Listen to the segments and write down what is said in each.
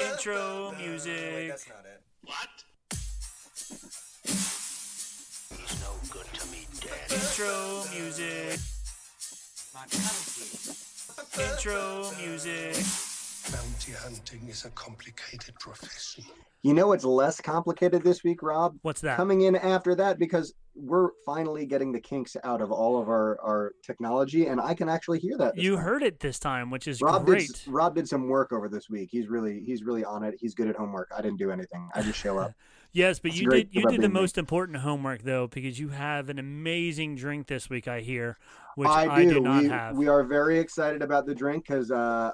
Intro music. Wait, that's not it. Intro music. Intro music. Bounty hunting is a complicated profession. You know what's less complicated this week, Rob? What's that? Coming in after that because we're finally getting the kinks out of all of our, our technology, and I can actually hear that. You time. heard it this time, which is Rob great. did Rob did some work over this week. He's really he's really on it. He's good at homework. I didn't do anything. I just show up. Yes, but It's you did you did the me. most important homework though, because you have an amazing drink this week. I hear, which I do. not we, have. we are very excited about the drink because uh,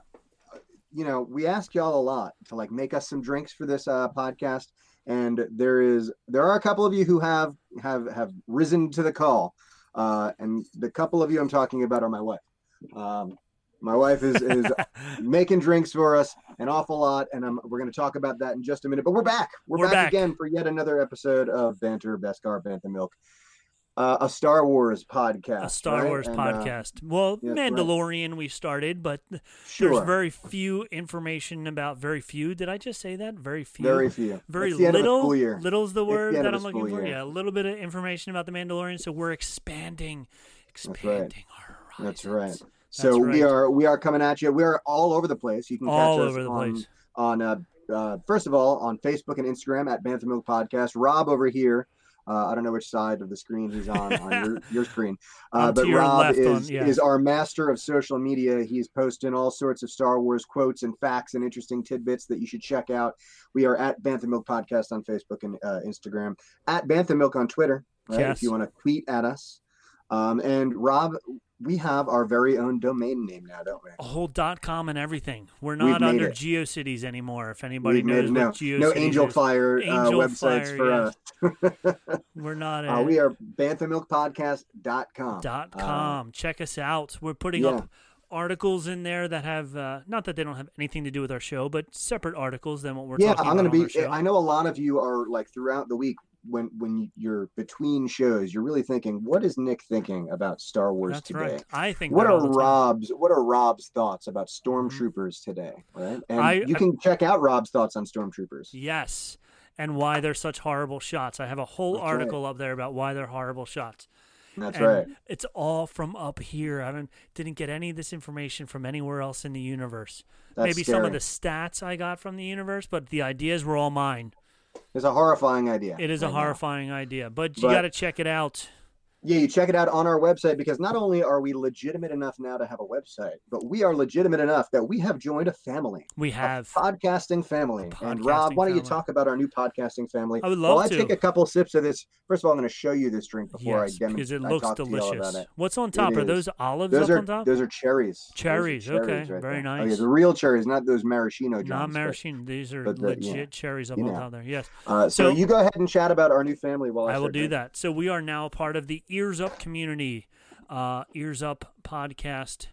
you know we ask y'all a lot to like make us some drinks for this uh, podcast, and there is there are a couple of you who have have have risen to the call, uh, and the couple of you I'm talking about are my wife. Um, my wife is is making drinks for us an awful lot, and I'm, we're going to talk about that in just a minute. But we're back. We're, We're back, back. again for yet another episode of Banter, Beskar, Bantha Milk, uh, a Star Wars podcast. a Star right? Wars And, uh, podcast. well, yeah, right. Mandalorian we started, but sure. there's very few information about very few. Did I just say that? Very few. Very few. Very It's the end of a little. Little's the the word end that I'm looking for. year. Yeah, a little bit of information about the Mandalorian. So we're expanding, expanding our That's horizons. right. So we right. are we are coming at you. We are all over the place. You can catch us over the on, place. on uh, uh, first of all on Facebook and Instagram at Bantha Milk Podcast. Rob over here. Uh, I don't know which side of the screen he's on on your, your screen, uh, but Rob left on- is yeah. is our master of social media. He's posting all sorts of Star Wars quotes and facts and interesting tidbits that you should check out. We are at Bantha Milk Podcast on Facebook and uh, Instagram, at Bantha Milk on Twitter. Right, Yes. if you want to tweet at us. Um, and Rob, we have our very own domain name now, don't we? a whole dot com and everything. We're not under it. GeoCities anymore. If anybody We've made knows it. what no, GeoCities no is. Angel Fire uh, websites Fire, for yeah. us. we're not uh, we are banthamilkpodcast.com. dot com. Uh, com. Check us out. We're putting yeah. up articles in there that have uh, not that they don't have anything to do with our show, but separate articles than what we're yeah, talking I'm going to be. I know a lot of you are like throughout the week when when you're between shows, you're really thinking, what is Nick thinking about Star Wars That's today? right. I think What are. Rob's What are Rob's thoughts about mm-hmm. stormtroopers today? Right, and I- you I- can check out Rob's thoughts on stormtroopers. Yes, and why they're such horrible shots. I have a whole That's right. article up there about why they're horrible shots. That's and right. It's all from up here. I don't didn't get any of this information from anywhere else in the universe. That's Maybe some of the stats I got from the universe, but the ideas were all mine. It's a horrifying idea. It is a right now. horrifying idea, but you got to check it out. Yeah, you check it out on our website because not only are we legitimate enough now to have a website, but we are legitimate enough that we have joined a family, We a have. podcasting family. and Rob, podcasting why don't you talk about our new podcasting family? I would love While love I take a couple sips of this, first of all, I'm going to show you this drink before yes, I demonstrate. because it looks delicious. it. What's on top? It Are those olives Those up are on top? those are cherries. Those are Cherries, okay, right very there. Oh, yeah, nice. the real cherries, not those maraschino Not Johns. but, maraschino. These are but the- legit yeah, cherries up on top there. Yes. Uh, so, So- you go ahead and chat about our new family while I, I will do that. So we are now part of the Ears Up community, uh, Ears Up podcast.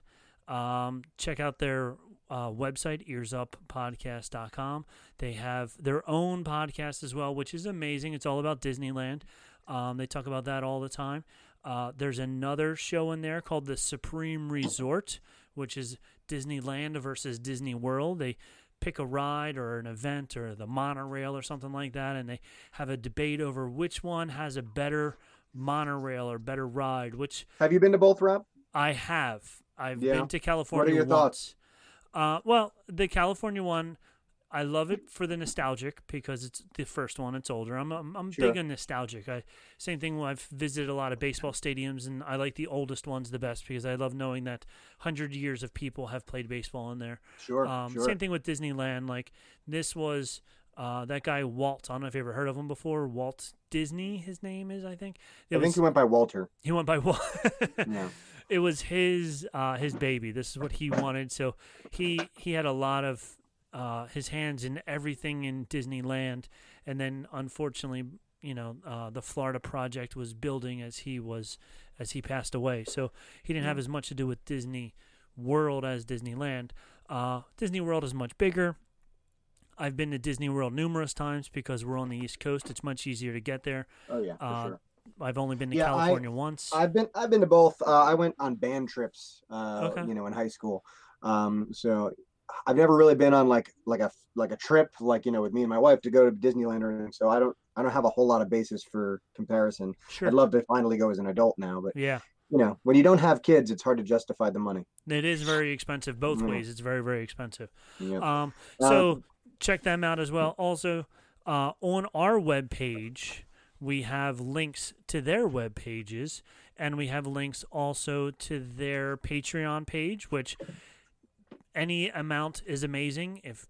Um, check out their uh, website, earsuppodcast.com. They have their own podcast as well, which is amazing. It's all about Disneyland. Um, they talk about that all the time. Uh, there's another show in there called The Supreme Resort, which is Disneyland versus Disney World. They pick a ride or an event or the monorail or something like that, and they have a debate over which one has a better monorail or better ride. Which Have you been to both, Rob? I have. I've Yeah? been to California. What are your once. thoughts? Uh, well, the California one, I love it for the nostalgic because it's the first one. It's older. I'm I'm, I'm Sure. big on nostalgic. I same thing. I've visited a lot of baseball stadiums, and I like the oldest ones the best because I love knowing that hundred years of people have played baseball in there. Sure. Um, sure. Same thing with Disneyland. Like this was uh, that guy Walt. I don't know if you ever heard of him before. Walt Disney, his name is. I think. It I think he went by Walter. he went by Walt. Yeah. It was his uh, his baby. This is what he wanted. So he he had a lot of uh, his hands in everything in Disneyland, and then unfortunately, you know, uh, the Florida project was building as he was as he passed away. So he didn't have as much to do with Disney World as Disneyland. Uh, Disney World is much bigger. I've been to Disney World numerous times because we're on the East Coast. It's much easier to get there. Oh yeah, for Uh, sure. I've only been to Yeah, I- California once. I've been I've been to both. Uh, I went on band trips, uh, Okay. you know, in high school. Um, so I've never really been on like like a like a trip like you know with me and my wife to go to Disneyland or anything. So I don't I don't have a whole lot of basis for comparison. sure. I'd love to finally go as an adult now, but yeah. you know, when you don't have kids, it's hard to justify the money. It is very expensive both Mhm. ways. It's very, very expensive. Yeah. Um, Uh, so check them out as well. Also, uh, on our webpage, we have links to their web pages, and we have links also to their Patreon page, which any amount is amazing. If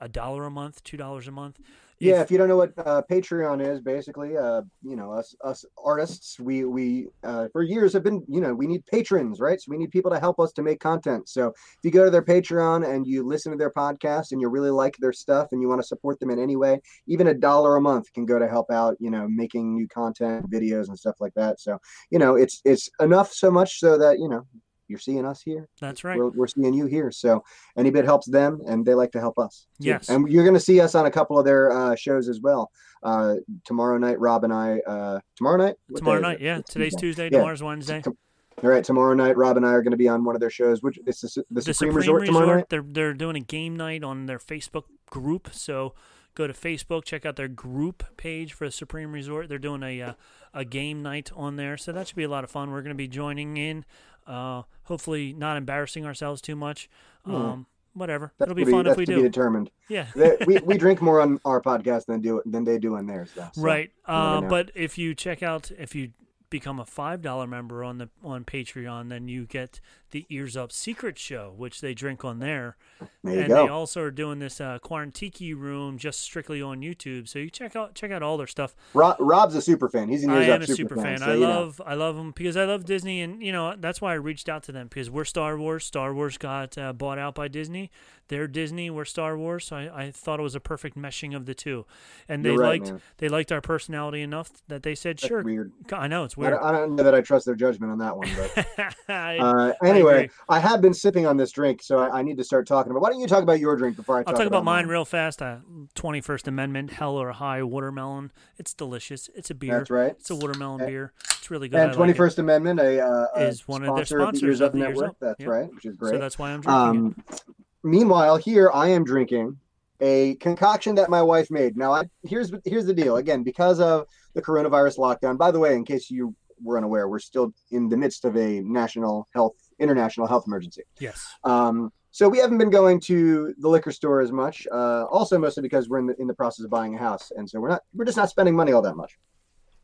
a dollar a month, two dollars a month. Yeah, if- you don't know what uh, Patreon is, basically, uh, you know, us us artists, we we uh, for years have been, you know, we need patrons, right? So we need people to help us to make content. So if you go to their Patreon and you listen to their podcast and you really like their stuff and you want to support them in any way, even a dollar a month can go to help out, you know, making new content, videos, and stuff like that. So you know, it's it's enough so much so that you know you're seeing us here. that's right. We're, we're seeing you here. So any bit helps them, and they like to help us. too. Yes. And you're going to see us on a couple of their uh, shows as well. Uh, tomorrow night, Rob and I. Uh, tomorrow night. What Tomorrow night, yeah. It's Today's Tuesday. Tuesday. Yeah. Tomorrow's Wednesday. All right. Tomorrow night, Rob and I are going to be on one of their shows. Which it's the, the, the Supreme, Resort, tomorrow night. They're they're doing a game night on their Facebook group. So go to Facebook, check out their group page for Supreme Resort. They're doing a uh, a game night on there, so that should be a lot of fun. We're going to be joining in. Uh, hopefully, not embarrassing ourselves too much. Yeah. Um, whatever, That's it'll be be, fun if we to do. be determined. yeah. We, we drink more on our podcast than do than they do on theirs, though. so right. Uh, but if you check out, if you become a five dollar member on the on Patreon, then you get the Ears Up Secret Show, which they drink on there. there and go. they also are doing this uh, Quarantiki room just strictly on YouTube. So you check out check out all their stuff. Rob, Rob's a super fan. He's an Ears I am Up a super fan. so, I you know. love I love them because I love Disney, and you know that's why I reached out to them because we're Star Wars. Star Wars got uh, bought out by Disney. They're Disney. We're Star Wars. So I, I thought it was a perfect meshing of the two, and they You're liked they liked our personality enough that they said That's sure. weird. I know it's I weird. don't, I don't know that I trust their judgment on that one, but. Uh, anyway, agree. I, have been sipping on this drink, so I, I need to start talking about. Why don't you talk about your drink before I I'll talk, talk about mine real fast. Uh, 21st Amendment, Hell or High watermelon. It's delicious. It's a beer. That's right. It's a watermelon And- beer. It's really good. And like Twenty. First Amendment, a, uh, Is one of their sponsor of the sponsors of Up the Ears Network. Up. That's Yep. right, which is great. So that's why I'm drinking it. Um, meanwhile, here I am drinking a concoction that my wife made. Now, I, here's here's the deal. Again, because of the coronavirus lockdown. By the way, in case you were unaware, we're still in the midst of a national health, international health emergency. Yes. Um, so we haven't been going to the liquor store as much. Uh, also, mostly because we're in the in the process of buying a house, and so we're not we're just not spending money all that much.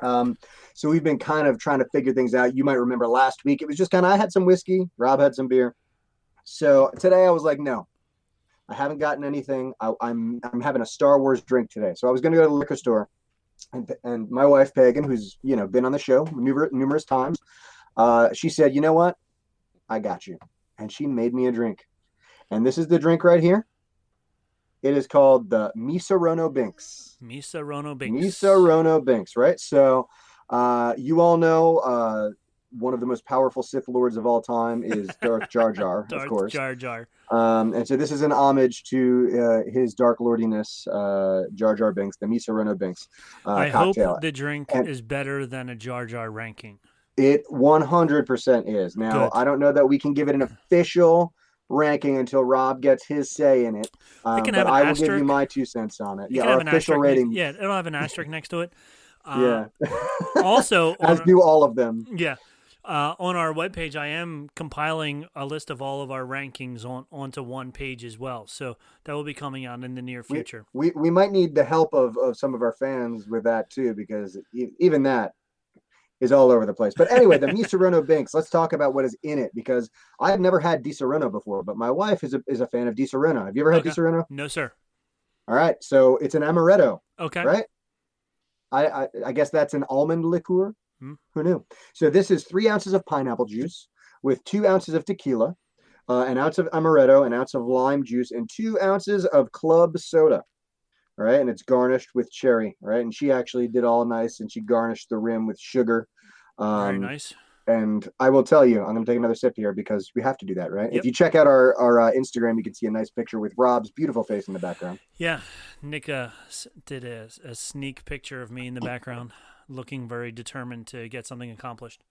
Um, so we've been kind of trying to figure things out. You might remember last week it was just kind of I had some whiskey, Rob had some beer. So today I was like, no, I haven't gotten anything. I, I'm I'm having a Star Wars drink today. So I was going to go to the liquor store, and and my wife Pagan, who's you know been on the show numerous numerous times, uh, she said, you know what, I got you, and she made me a drink. And this is the drink right here. It is called the Misorono Binks. Misa Rono Binks. Misorono Binks, right? So, uh, you all know uh, one of the most powerful Sith lords of all time is Darth Jar Jar, of Darth course. Jar Jar. Um, and so this is an homage to uh, his Dark Lordiness, uh, Jar Jar Binks, the Misorono Binks uh, I cocktail. hope the drink And- is better than a Jar Jar ranking. It 100% is. Now, Good. I don't know that we can give it an official ranking until Rob gets his say in it. Um, but I will give you my two cents on it. You yeah, can our have an official asterisk. rating. Yeah, it'll have an asterisk next to it. Uh, yeah. Also, As on- do all of them. Yeah. Uh, on our webpage, I am compiling a list of all of our rankings on onto one page as well. So that will be coming out in the near future. We, we might need the help of, of some of our fans with that too, because even that is all over the place. But anyway, the Misureno Binks, let's talk about what is in it because I have never had Disaronno before, but my wife is a, is a fan of Disaronno. Have you ever had Okay. Disaronno? No, sir. All right. So it's an amaretto. Okay. right? I, I I guess that's an almond liqueur. Hmm. Who knew? So this is three ounces of pineapple juice with two ounces of tequila, uh, an ounce of amaretto, an ounce of lime juice, and two ounces of club soda. Right, and it's garnished with cherry. right? and she actually did all nice, and she garnished the rim with sugar. Um, Very nice. And I will tell you, I'm going to take another sip here because we have to do that, right? Yep. If you check out our our uh, Instagram, you can see a nice picture with Rob's beautiful face in the background. Yeah, Nick uh, did a, a sneak picture of me in the background, looking very determined to get something accomplished.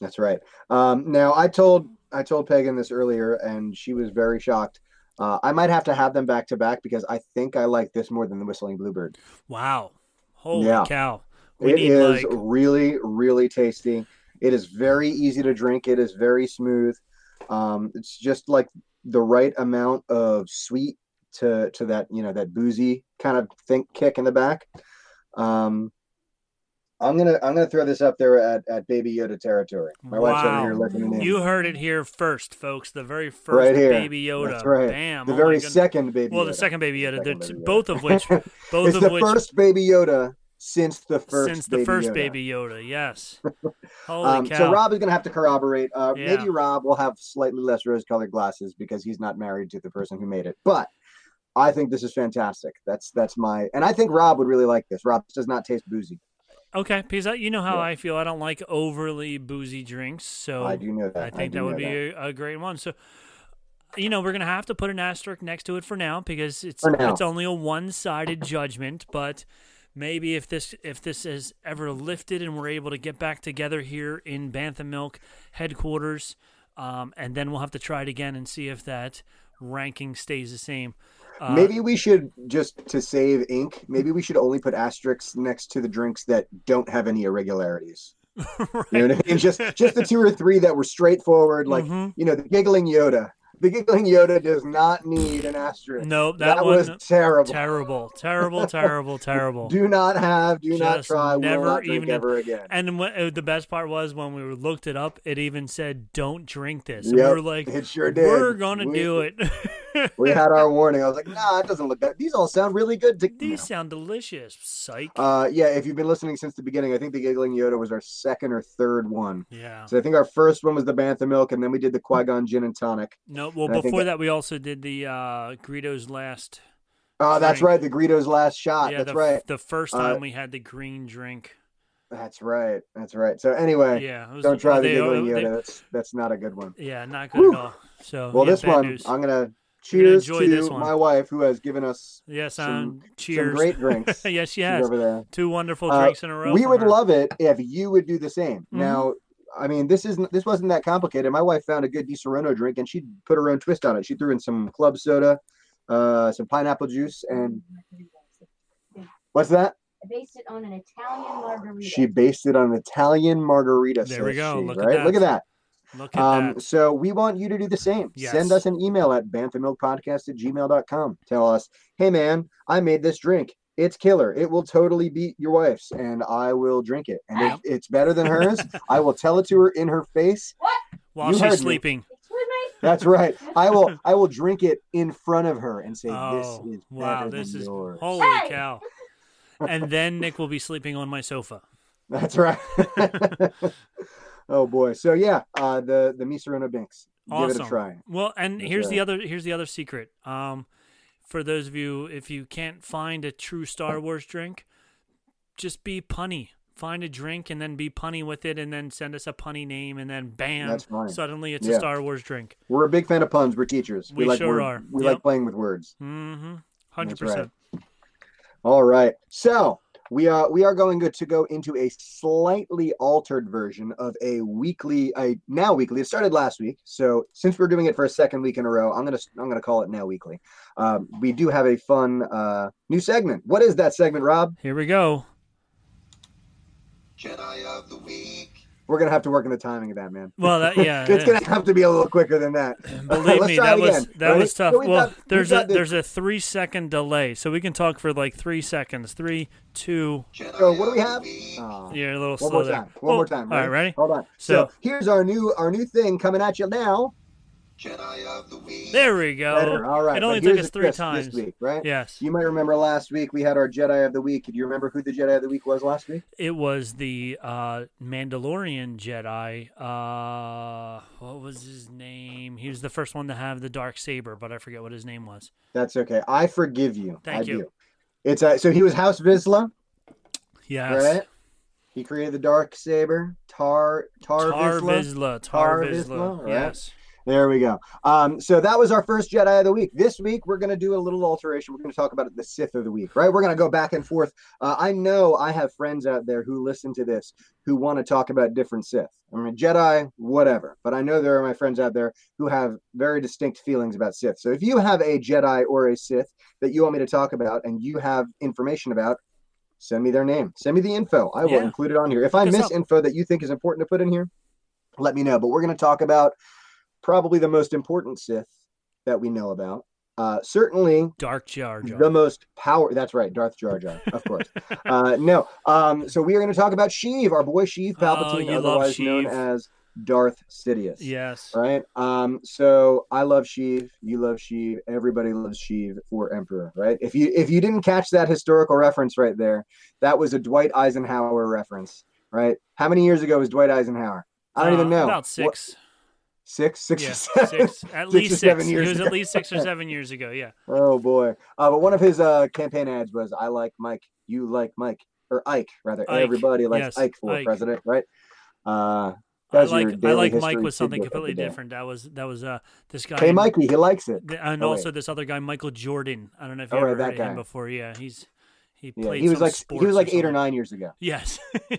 That's right. Um, now I told I told Pagan this earlier, and she was very shocked. Uh, I might have to have them back to back because I think I like this more than the Whistling Bluebird. Wow. Holy Yeah. cow. We It need is like really, really tasty. It is very easy to drink. It is very smooth. Um, it's just like the right amount of sweet to to that you know that boozy kind of think kick in the back. Um, I'm gonna I'm gonna throw this up there at, at Baby Yoda territory. My wife's over Wow. here listening in. You heard it here first, folks. The very first Right here. Baby Yoda. That's right. Bam. the Oh very second Baby. Well, the second Baby Yoda. Second Baby Yoda. Both of which, both it's of the which, first Baby Yoda since the first since the Baby first Yoda. Baby Yoda. Yes. Holy Um, cow. so Rob is going to have to corroborate. Uh, Yeah. Maybe Rob will have slightly less rose-colored glasses because he's not married to the person who made it. But I think this is fantastic. That's that's my, and I think Rob would really like this. Rob this does not taste boozy. Okay, because you know how Yeah. I feel. I don't like overly boozy drinks, so I do know that. I think do that would be A, a great one. So, you know, we're gonna have to put an asterisk next to it for now because it's now. it's only a one-sided judgment. But maybe if this if this is ever lifted and we're able to get back together here in Bantha Milk headquarters, um, and then we'll have to try it again and see if that ranking stays the same. Uh, maybe we should just to save ink. Maybe we should only put asterisks next to the drinks that don't have any irregularities. right. You know what I mean? Just just the two or three that were straightforward, like Mhm. you know, the giggling Yoda. The giggling Yoda does not need an asterisk. No, that, that, one was terrible. terrible, terrible, terrible, terrible. Do not have, do not try, never not even- ever again. And uh, the best part was when we looked it up, it even said, "Don't drink this." And Yep, we were like, it sure did. "We're gonna We- do it." We had our warning. I was like, nah, it doesn't look good. These all sound really good to These sound delicious. Psych. Uh, yeah, if you've been listening since the beginning, I think the Giggling Yoda was our second or third one. yeah. So I think our first one was the Bantha Milk, and then we did the Qui Gon Gin and Tonic. No. Well, and before that- that, we also did the uh, Greedo's last. Oh, that's right, the Greedo's last shot. yeah, that's the, right. The first Uh, time we had the green drink. That's right. That's right. So anyway, Yeah. Was, don't try the they- Giggling they- Yoda. That's that's not a good one. yeah, not good Whew. at all. So Well, yeah, this one, news. I'm gonna cheers to my wife who has given us yes, some- cheers. some great drinks. yes, she has over there. two wonderful Uh, drinks in a row. we would her. love it if you would do the same. Mhm. Now, I mean, this isn't this wasn't that complicated. My wife found a good Disaronno drink and she put her own twist on it. She threw in some club soda, uh, some pineapple juice, and what's that? I based it on an Italian margarita. She based it on an Italian margarita. There we go. she, Look right? that. Look at that. Look at Um, that. so we want you to do the same. Yes. Send us an email at banthamilkpodcast at gmail.com. Tell us, hey man, I made this drink. It's killer. It will totally beat your wife's, and I will drink it. And if it's better than hers, I will tell it to her in her face. What? While you heard she's sleeping. Me? That's right. I will I will drink it in front of her and say, Oh, This is wow, better this than is yours. holy Hey! cow! And then Nick will be sleeping on my sofa. That's right. oh boy. So yeah, uh the the Miserona Binks. Give it a try. Well, and That's here's the other here's the other secret. Um, for those of you if you can't find a true Star Wars drink, just be punny. Find a drink and then be punny with it, and then send us a punny name, and then bam, suddenly it's Yeah. a Star Wars drink. We're a big fan of puns. We're teachers. We like sure word- are. We Yep. like playing with words. Mm-hmm. Hundred percent. All right. So we are we are going to go into a slightly altered version of a weekly, a now weekly. It started last week, so since we're doing it for a second week in a row, I'm gonna I'm gonna call it now weekly. Um, we do have a fun uh, new segment. What is that segment, Rob? Here we go. Jedi of the Week. We're gonna have to work on the timing of that, man. Well, that yeah. it's yeah. gonna have to be a little quicker than that. Believe me, that was that Ready? was tough. So well, got- there's a there's a three second delay, so we can talk for like three seconds. Three, two. So what do we have? Oh. You're a little One slow more there. time. One Oh, more time. All right, ready? Hold on. So- So, here's our new our new thing coming at you now. Jedi of the Week. There we go. Better. All right. It only took us three times. this week, right? Yes. You might remember last week we had our Jedi of the Week. Do you remember who the Jedi of the Week was last week? It was the uh, Mandalorian Jedi. Uh, what was his name? He was the first one to have the dark saber, but I forget what his name was. That's okay. I forgive you. Thank I you. do. It's uh, so he was House Vizsla, Yes. right? He created the dark saber, Tar Tar, Tarre Vizsla. Vizsla. Tar Tarre Vizsla. Vizsla, right. Yes. There we go. Um, so that was our first Jedi of the week. This week we're going to do a little alteration. We're going to talk about the Sith of the week, right? We're going to go back and forth. Uh, I know I have friends out there who listen to this who want to talk about different Sith. I mean, Jedi, whatever. But I know there are my friends out there who have very distinct feelings about Sith. So if you have a Jedi or a Sith that you want me to talk about and you have information about, send me their name. Send me the info. I will Yeah. include it on here. If I miss info that you think is important to put in here, let me know. But we're going to talk about probably the most important Sith that we know about. Uh, certainly Dark Jar Jar. the most power. That's right, Darth Jar Jar, of course. uh, no, um, so we are going to talk about Sheev, our boy Sheev Oh, Palpatine, love otherwise known as Darth Sidious. yes. Right. Um. So I love Sheev. You love Sheev. Everybody loves Sheev for Emperor. Right. If you if you didn't catch that historical reference right there, that was a Dwight Eisenhower reference. Right. How many years ago was Dwight Eisenhower? I don't Uh, even know. About What- six. six, yeah, or seven. six. At Six least six. seven It was ago. at least six or seven years ago. Yeah. Oh boy. Uh, but one of his uh, campaign ads was "I like Mike, you like Mike, or Ike rather. Ike, Everybody likes yes, Ike for Ike. president, right? Uh, I like I like Mike was something tidbit of the completely different. That was that was uh this guy hey, Mikey, he likes it. and Oh, wait. also this other guy Michael Jordan. I don't know if you Oh, ever that heard of him guy. before. Yeah, he's he Yeah, played he was some like he was like eight or nine years ago. Yes.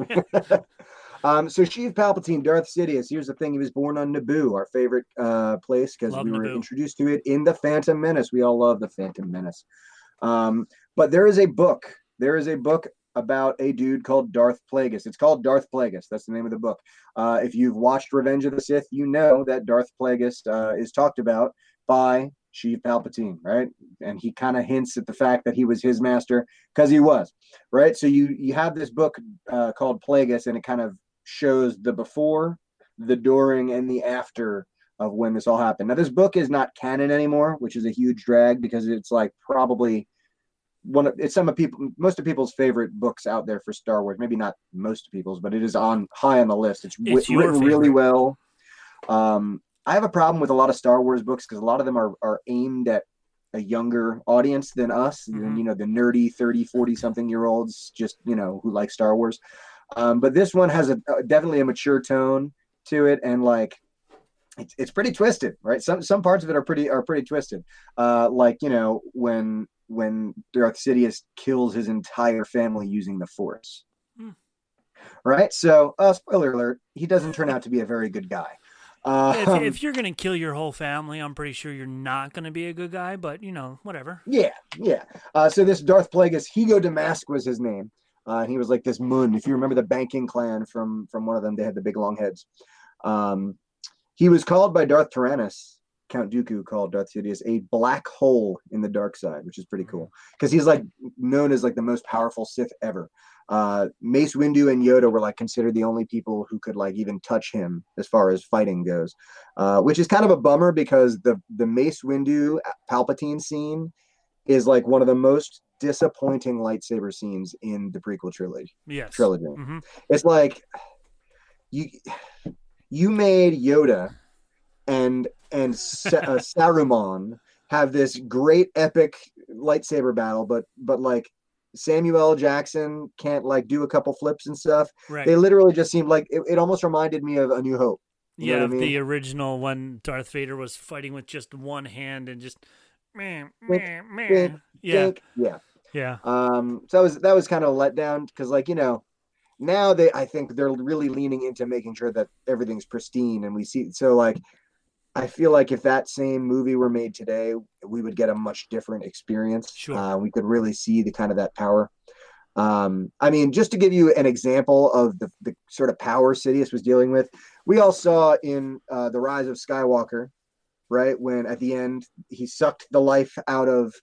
um, so Sheev Palpatine, Darth Sidious. Here's the thing: he was born on Naboo, our favorite uh, place, because we were Naboo. introduced to it in the Phantom Menace. We all love the Phantom Menace. Um, but there is a book. There is a book about a dude called Darth Plagueis. It's called Darth Plagueis. That's the name of the book. Uh, if you've watched Revenge of the Sith, you know that Darth Plagueis uh, is talked about by Sheev Palpatine, right? And he kind of hints at the fact that he was his master because he was, right? So you you have this book uh, called Plagueis, and it kind of shows the before, the during, and the after of when this all happened. Now this book is not canon anymore, which is a huge drag because it's like probably one of it's some of people most of people's favorite books out there for Star Wars. Maybe not most people's, but it is on high on the list. It's, It's your written really well. Um, I have a problem with a lot of Star Wars books because a lot of them are are aimed at a younger audience than us, than Mhm. you know the nerdy 30, 40 something year olds, just you know who like Star Wars. Um, but this one has a definitely a mature tone to it, and like it's, it's pretty twisted, right? Some some parts of it are pretty are pretty twisted. Uh, like you know when when Darth Sidious kills his entire family using the Force, Hmm. right? So, uh, spoiler alert: he doesn't turn out to be a very good guy. Uh, if, if you're gonna kill your whole family, I'm pretty sure you're not gonna be a good guy. But you know, whatever. Yeah, yeah. Uh, so this Darth Plagueis, Hego Damask was his name. Uh, and he was like this Muun. If you remember the banking clan from from one of them, they had the big long heads. Um, he was called by Darth Tyrannus, Count Dooku called Darth Sidious a black hole in the dark side, which is pretty cool because he's like known as like the most powerful Sith ever. Uh, Mace Windu and Yoda were like considered the only people who could like even touch him as far as fighting goes, uh, which is kind of a bummer because the the Mace Windu Palpatine scene is like one of the most disappointing lightsaber scenes in the prequel trilogy. Yes. Trilogy. hmm It's like you you made Yoda and and Sa- uh, Saruman have this great epic lightsaber battle, but but like Samuel Jackson can't like do a couple flips and stuff. Right. They literally just seemed like it, it almost reminded me of A New Hope. you yeah, I mean? the original when Darth Vader was fighting with just one hand and just meh, Wink, meh, meh. yeah, yeah. yeah, Um, so that was that was kind of a letdown because, like, you know, now they I think they're really leaning into making sure that everything's pristine, and we see so like I feel like if that same movie were made today, we would get a much different experience. Sure. Uh, we could really see the kind of that power. Um, I mean, just to give you an example of the, the sort of power Sidious was dealing with, we all saw in uh, the Rise of Skywalker, right? When at the end he sucked the life out of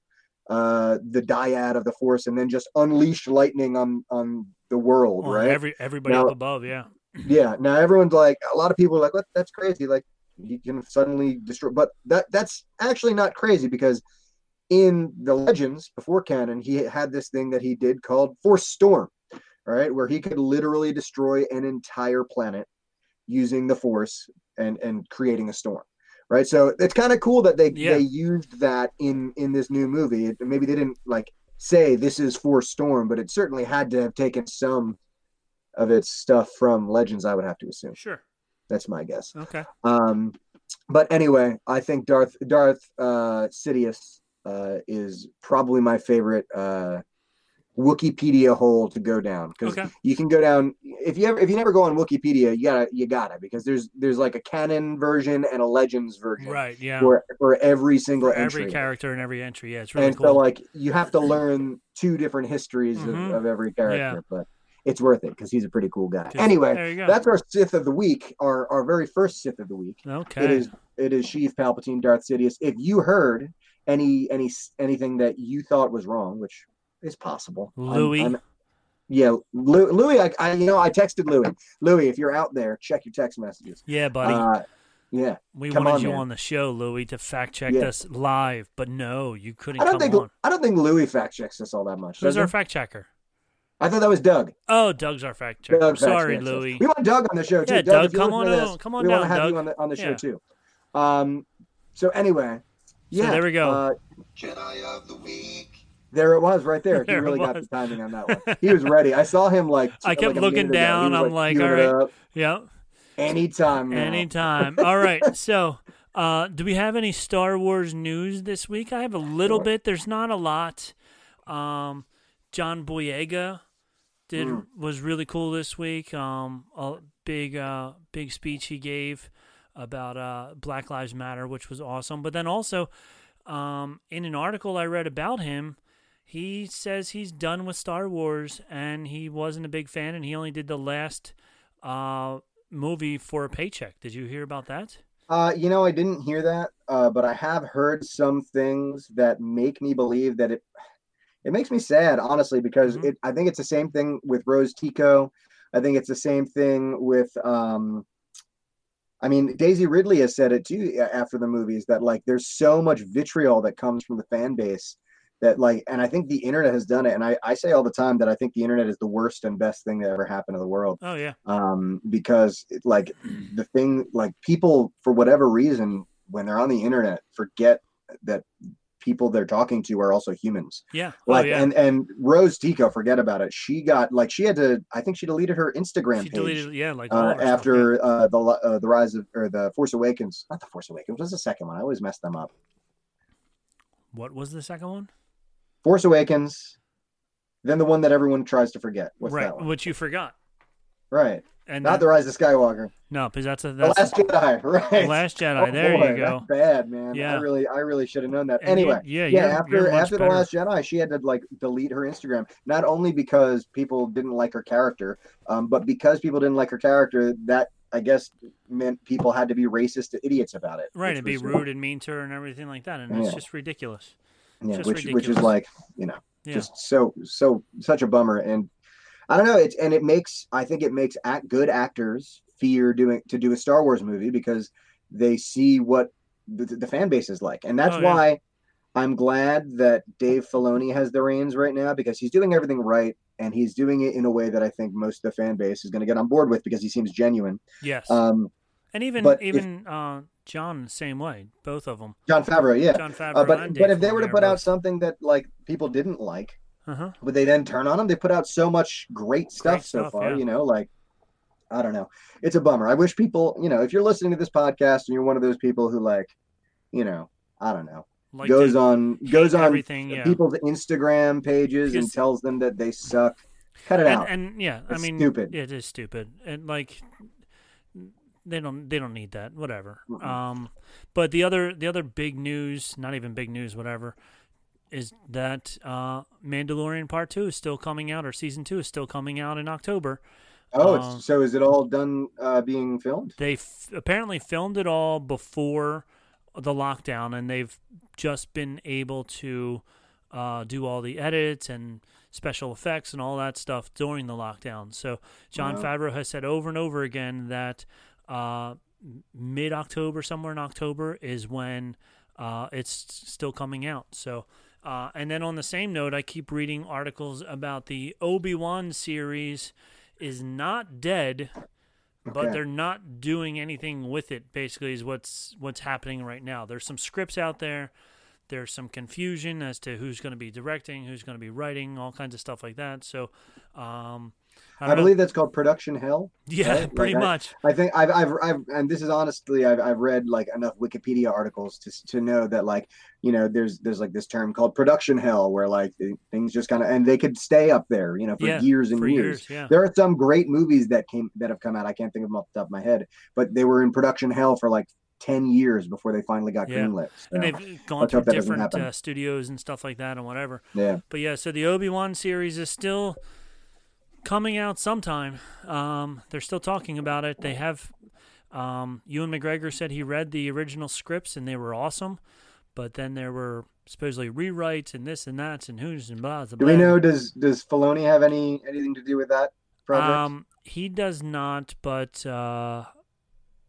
uh, the dyad of the Force and then just unleashed lightning on on the world, On right? every everybody Now- up above, yeah, yeah. Now everyone's like, a lot of people are like, "What? That's crazy!" Like, he can suddenly destroy. But that that's actually not crazy because in the legends before canon, he had this thing that he did called Force Storm, right, where he could literally destroy an entire planet using the Force and and creating a storm. Right, so it's kind of cool that they Yeah. they used that in in this new movie. It- Maybe they didn't like say this is Force Storm, but it certainly had to have taken some of its stuff from Legends. I would have to assume. Sure. That's my guess. Okay. Um, but anyway, I think Darth Darth uh, Sidious uh, is probably my favorite uh, Wikipedia hole to go down because Okay. you can go down if you ever if you never go on Wikipedia, you gotta you gotta because there's there's like a canon version and a Legends version Right. Yeah. for for every single For every entry. character and every entry. Yeah, it's really and cool. so like you have to learn two different histories Mhm. of, of every character, Yeah. but it's worth it because he's a pretty cool guy. Anyway, there you go. that's our Sith of the week, our our very first Sith of the week. okay. It is it is Sheev Palpatine, Darth Sidious. If you heard any any anything that you thought was wrong, which is possible, I'm- Louis? I'm- yeah, Lou, Louis. I, I you know I texted Louis. Louis, if you're out there, check your text messages. yeah, buddy. Uh, yeah, we come wanted on, you man. on the show, Louis, to fact check Yeah. us live, but no, you couldn't I don't come think on. I don't think Louis fact checks us all that much. Who's our he? fact checker? I thought that was Doug. Oh, Doug's our fact checker. Doug fact Sorry, checks us. Louis. We want Doug on the show too. Yeah, Doug, Doug, come on to on- come on we want down, to have Doug. you on the on the show Yeah. too. Um. So anyway, yeah. there we go. Uh, Jedi of the Week. There it was, right there. There he really got the timing on that one. He was ready. I saw him like. I kept like looking minute ago. He down. I'm like, queuing all right. Yeah, Anytime. Now. anytime. All right. So, uh, do we have any Star Wars news this week? I have a little bit. There's not a lot. Um, John Boyega did Mm. was really cool this week. Um, a big uh, big speech he gave about uh, Black Lives Matter, which was awesome. But then also, um, in an article I read about him, he says he's done with Star Wars and he wasn't a big fan, and he only did the last uh, movie for a paycheck. Did you hear about that? Uh, you know, I didn't hear that, uh, but I have heard some things that make me believe that it. It makes me sad, honestly, because Mhm. it. I think it's the same thing with Rose Tico. I think it's the same thing with. Um, I mean, Daisy Ridley has said it too after the movies that like there's so much vitriol that comes from the fan base that like, and I think the internet has done it. And I, I say all the time that I think the internet is the worst and best thing that ever happened to the world Oh yeah, um, because it, like the thing like people for whatever reason when they're on the internet forget that people they're talking to are also humans yeah, like oh yeah. and and rose tico forget about it she got like she had to i think she deleted her instagram she page deleted, yeah, like uh, of her stuff, after uh, the uh, the rise of or the force awakens not the force awakens was the second one i always mess them up. What was the second one? Force awakens then the one that everyone tries to forget what's right, that one which you forgot. right And not that- the rise of skywalker no, because that's a the that's last jedi right the Last Jedi. Oh, there boy, you go. That's bad, man. Yeah. I really, I really should have known that. And anyway, yeah, yeah. you're- after you're after the. Last Jedi, she had to like delete her Instagram, not only because people didn't like her character, um, but because people didn't like her character, that I guess meant people had to be racist to idiots about it. Right, and be rude and mean to her and everything like that, and it's just ridiculous. Yeah, just which which is like you know Yeah, just so so such a bummer. And i don't know it's and it makes i think it makes act good actors fear doing to do a star wars movie because they see what the, the fan base is like. And that's Oh, yeah. why i'm glad that dave filoni has the reins right now because he's doing everything right and he's doing it in a way that i think most of the fan base is going to get on board with because he seems genuine. Yes, um and even but if- even uh, Jon same way. Both of them. jon favreau yeah Jon Favreau uh, but but if they were to put out both- something that like people didn't like uh-huh. would they then turn on them? They put out so much great stuff Great so stuff, far, yeah. you know, like I don't know. It's a bummer. I wish people, you know, if you're listening to this podcast and you're one of those people who like, you know, I don't know, like goes on goes on everything. Yeah, people's Instagram pages and tells them that they suck. Cut it and, out. and yeah, I mean, stupid. It is stupid, and like they don't they don't need that. Whatever. Mm-mm. Um, but the other the other big news, not even big news, whatever, is that uh, Mandalorian Part Two is still coming out, or Season Two is still coming out in October. oh, it's, so is it all done uh, being filmed? They f- apparently filmed it all before the lockdown, and they've just been able to uh, do all the edits and special effects and all that stuff during the lockdown. So Jon Wow. Favreau has said over and over again that uh, mid October, somewhere in October, is when uh, it's still coming out. So, uh, and then on the same note, I keep reading articles about the Obi Wan series is not dead, but Okay. they're not doing anything with it. Basically, is what's what's happening right now. There's some scripts out there. There's some confusion as to who's going to be directing, who's going to be writing, all kinds of stuff like that. So, um, I, I, believe that's called production hell. yeah, right? pretty Like much. I think I've, I've, I've, and this is honestly, I've, I've read like enough Wikipedia articles to, to know that like, you know, there's, there's like this term called production hell where like things just kind of, and they could stay up there, you know, for Yeah, years and for years. years, yeah. There are some great movies that came, that have come out. I can't think of them off the top of my head, but they were in production hell for like 10 years before they finally got Yeah. greenlit. So, and they've gone let's through hope that doesn't different uh, studios and stuff like that and whatever. yeah. But yeah, so the Obi Wan series is still coming out sometime. Um, they're still talking about it. They have. Um, Ewan McGregor said he read the original scripts and they were awesome, but then there were supposedly rewrites and this and that and who's and blah. blah Do we know, does, does Filoni have any, anything to do with that project? Um, he does not, but uh,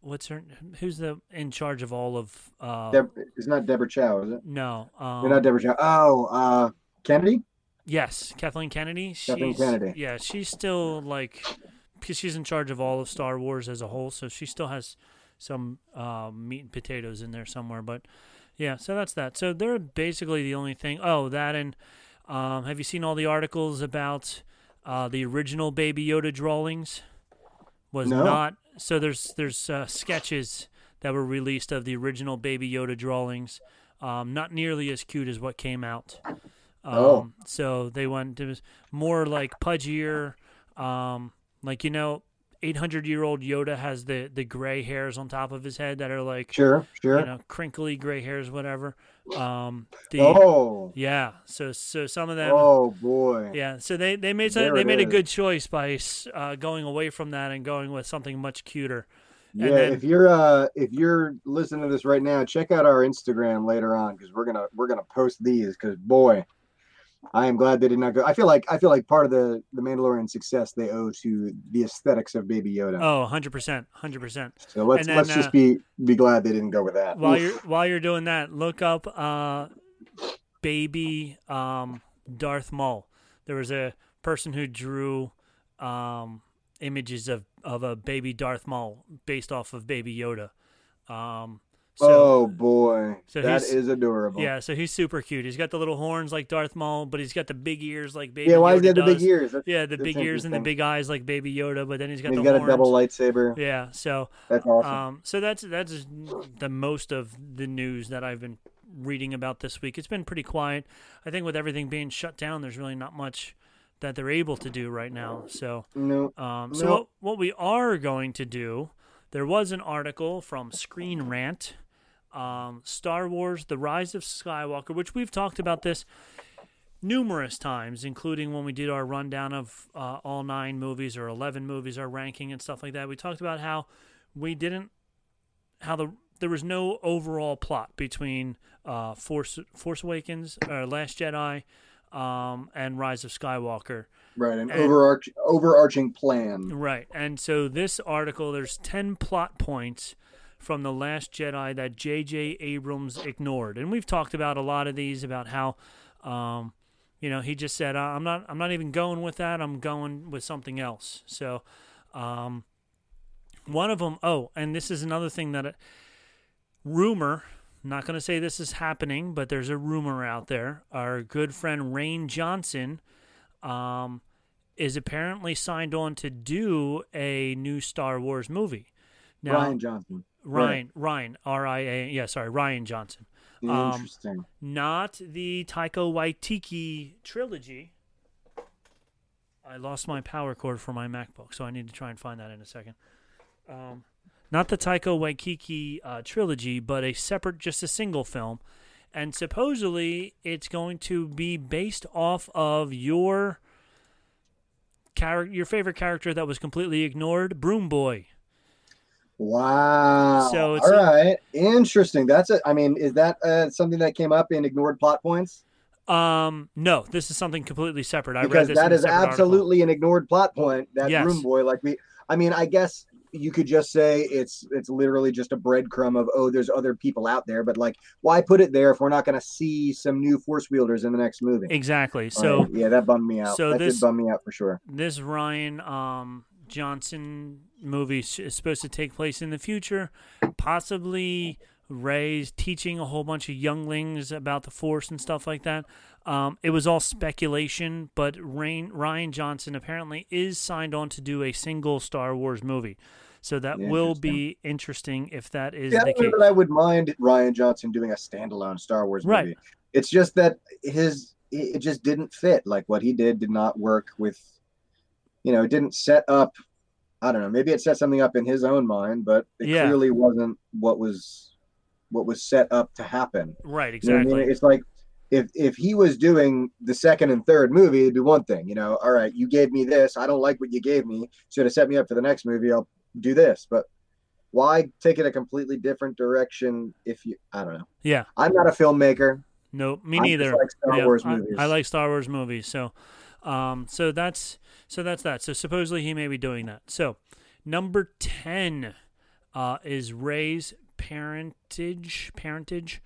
what's her? Who's the in charge of all of? Uh, Deb, it's not Deborah Chow, is it? no, um, You're not Deborah Chow. Oh, uh, Kennedy? Yes, Kathleen Kennedy. Kathleen She's, Kennedy. Yeah, she's still like because she's in charge of all of Star Wars as a whole, so she still has some uh, meat and potatoes in there somewhere. But yeah, so that's that. So they're basically the only thing. Oh, that and um, have you seen all the articles about uh, the original Baby Yoda drawings? Was No. not so. There's there's uh, sketches that were released of the original Baby Yoda drawings. Um, not nearly as cute as what came out. Um, Oh. So they went. Was more like pudgier. Um, like you know, 800 year old Yoda has the the gray hairs on top of his head that are like Sure, sure. you know crinkly gray hairs, whatever. Um, the oh, yeah. So so some of them. oh boy. Yeah, so they, they made some, they made a good choice by uh, going away from that and going with something much cuter. Yeah, then- if you're uh if you're listening to this right now, check out our Instagram later on because we're gonna we're gonna post these because boy, I am glad they did not go. I feel like I feel like part of the the Mandalorian success they owe to the aesthetics of Baby Yoda. Oh, 100%, 100%. so let's then, let's uh, just be be glad they didn't go with that. While Oof. you're while you're doing that, look up uh, baby um, Darth Maul. There was a person who drew um, images of, of a baby Darth Maul based off of Baby Yoda. Um, so oh boy, so that is adorable. yeah, so he's super cute. He's got the little horns like Darth Maul, but he's got the big ears like Baby yeah. Why Yoda he have the big ears? That's, Yeah, the big ears and the big eyes like Baby Yoda, but then he's got And he's got horns. a double lightsaber. Yeah, so That's awesome. um, so that's that's the most of the news that I've been reading about this week. It's been pretty quiet. I think with everything being shut down, there's really not much that they're able to do right now. So, no, um, so No. what what we are going to do? There was an article from Screen Rant, um, Star Wars: The Rise of Skywalker, which we've talked about this numerous times, including when we did our rundown of uh, all nine movies or 11 movies, our ranking and stuff like that. We talked about how we didn't, how the there was no overall plot between uh, Force Force Awakens, or Last Jedi, um, and Rise of Skywalker. right. An and- overarch overarching plan. Right. And so this article, there's 10 plot points from The Last Jedi that J.J. Abrams ignored. And we've talked about a lot of these about how, um, you know, he just said, I'm not, I'm not even going with that. I'm going with something else. So, um, one of them, oh, and this is another thing that, rumor, not going to say this is happening, but there's a rumor out there. Our good friend Rain Johnson, um, is apparently signed on to do a new Star Wars movie. Now, Rian Johnson. Rian, Rian, R I A, yeah, sorry, Rian Johnson. Um, Interesting. Not the Taika Waititi trilogy. I lost my power cord for my MacBook, so I need to try and find that in a second. Um, not the Taika Waititi uh, trilogy, but a separate, just a single film. And supposedly it's going to be based off of your char- your favorite character that was completely ignored, Broom Boy. Wow. So it's all a- right. Interesting. That's it. I mean, is that uh, something that came up in ignored plot points? Um, no, this is something completely separate. I read Because in that is separate article. absolutely an ignored plot point. That Yes. room boy, like we. I mean, I guess you could just say it's it's literally just a breadcrumb of oh there's other people out there but like why put it there if we're not going to see some new force wielders in the next movie Exactly. So yeah that bummed me out so that this- did bum me out for sure this Rian um, Johnson movie is supposed to take place in the future, possibly Rey's teaching a whole bunch of younglings about the Force and stuff like that. Um, it was all speculation, but Rain, Rian Johnson apparently is signed on to do a single Star Wars movie. So that will be interesting if that is yeah, the case. I would mind Rian Johnson doing a standalone Star Wars movie. Right. It's just that his it just didn't fit. Like what he did did not work with, you know, it didn't set up. I don't know. Maybe it set something up in his own mind, but it Yeah. clearly wasn't what was what was set up to happen. Right, You know I mean? exactly. It's like if if he was doing the second and third movie, it'd be one thing. You know, all right, you gave me this. I don't like what you gave me. So to set me up for the next movie, I'll do this. But why take it a completely different direction if you I don't know. Yeah. I'm not a filmmaker. No, me neither. I like Star Yeah, Wars I- movies. I, like Star Wars movies, so um, so that's so that's that. So supposedly he may be doing that. So number ten uh, is Rey's parentage. Parentage.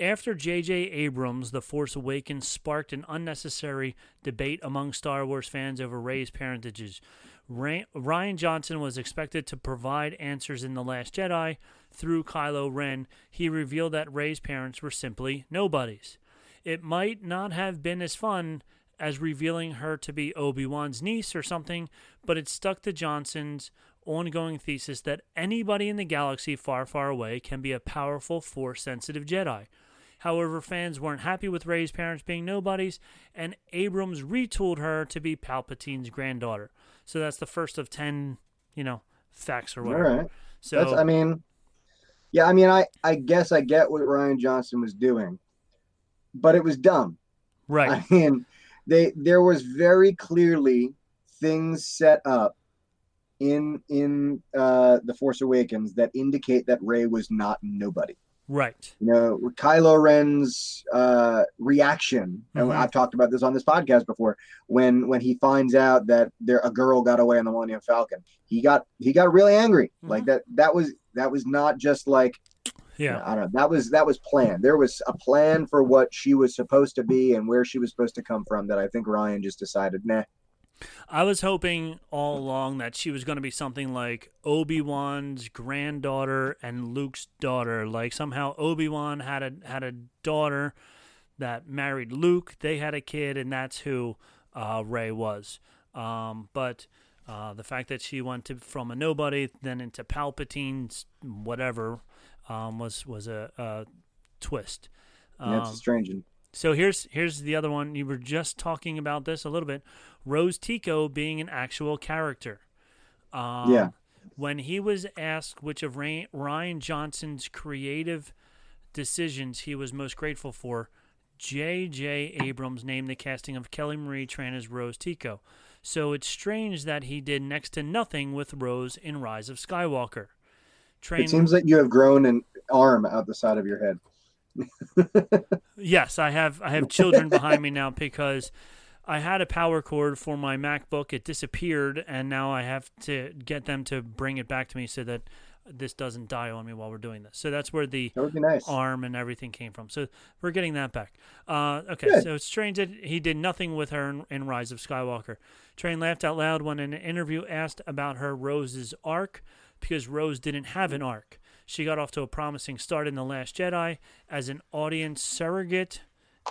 After J.J. Abrams, The Force Awakens sparked an unnecessary debate among Star Wars fans over Rey's parentages. Ray- Rian Johnson was expected to provide answers in The Last Jedi. Through Kylo Ren, he revealed that Rey's parents were simply nobodies. It might not have been as fun as revealing her to be Obi Wan's niece or something, but it stuck to Johnson's ongoing thesis that anybody in the galaxy far, far away can be a powerful, force sensitive Jedi. However, fans weren't happy with Rey's parents being nobodies, and Abrams retooled her to be Palpatine's granddaughter. So that's the first of 10, you know, facts or whatever. right. So, That's I mean yeah, I mean I I guess I get what Rian Johnson was doing. But it was dumb. right. I mean, they there was very clearly things set up in in uh the Force Awakens that indicate that Rey was not nobody. right. You know, Kylo Ren's uh reaction, and Mhm. I've talked about this on this podcast before, when when he finds out that there a girl got away on the Millennium Falcon, he got he got really angry. Like that that was that was not just like Yeah. I don't know. That was that was planned. There was a plan for what she was supposed to be and where she was supposed to come from. That I think Rian just decided, nah. I was hoping all along that she was going to be something like Obi Wan's granddaughter and Luke's daughter. Like somehow Obi Wan had a had a daughter that married Luke. They had a kid, and that's who uh, Rey was. Um, but uh, the fact that she went to from a nobody then into Palpatine's whatever um, was was a, a twist. That's Um, strange. And so here's here's the other one. You were just talking about this a little bit. Rose Tico being an actual character. Um, Yeah. When he was asked which of Ray, Rian Johnson's creative decisions he was most grateful for, J.J. Abrams named the casting of Kelly Marie Tran as Rose Tico. So it's strange that he did next to nothing with Rose in Rise of Skywalker. Train, it seems that you have grown an arm out the side of your head. Yes, I have I have children behind me now because I had a power cord for my MacBook. It disappeared and now I have to get them to bring it back to me so that this doesn't die on me while we're doing this. So that's where the That nice. arm and everything came from. So we're getting that back. Uh, okay, Good. so it's strange that he did nothing with her in, in Rise of Skywalker. Tran laughed out loud when an interview asked about her Rose's arc because Rose didn't have an arc. She got off to a promising start in The Last Jedi as an audience surrogate,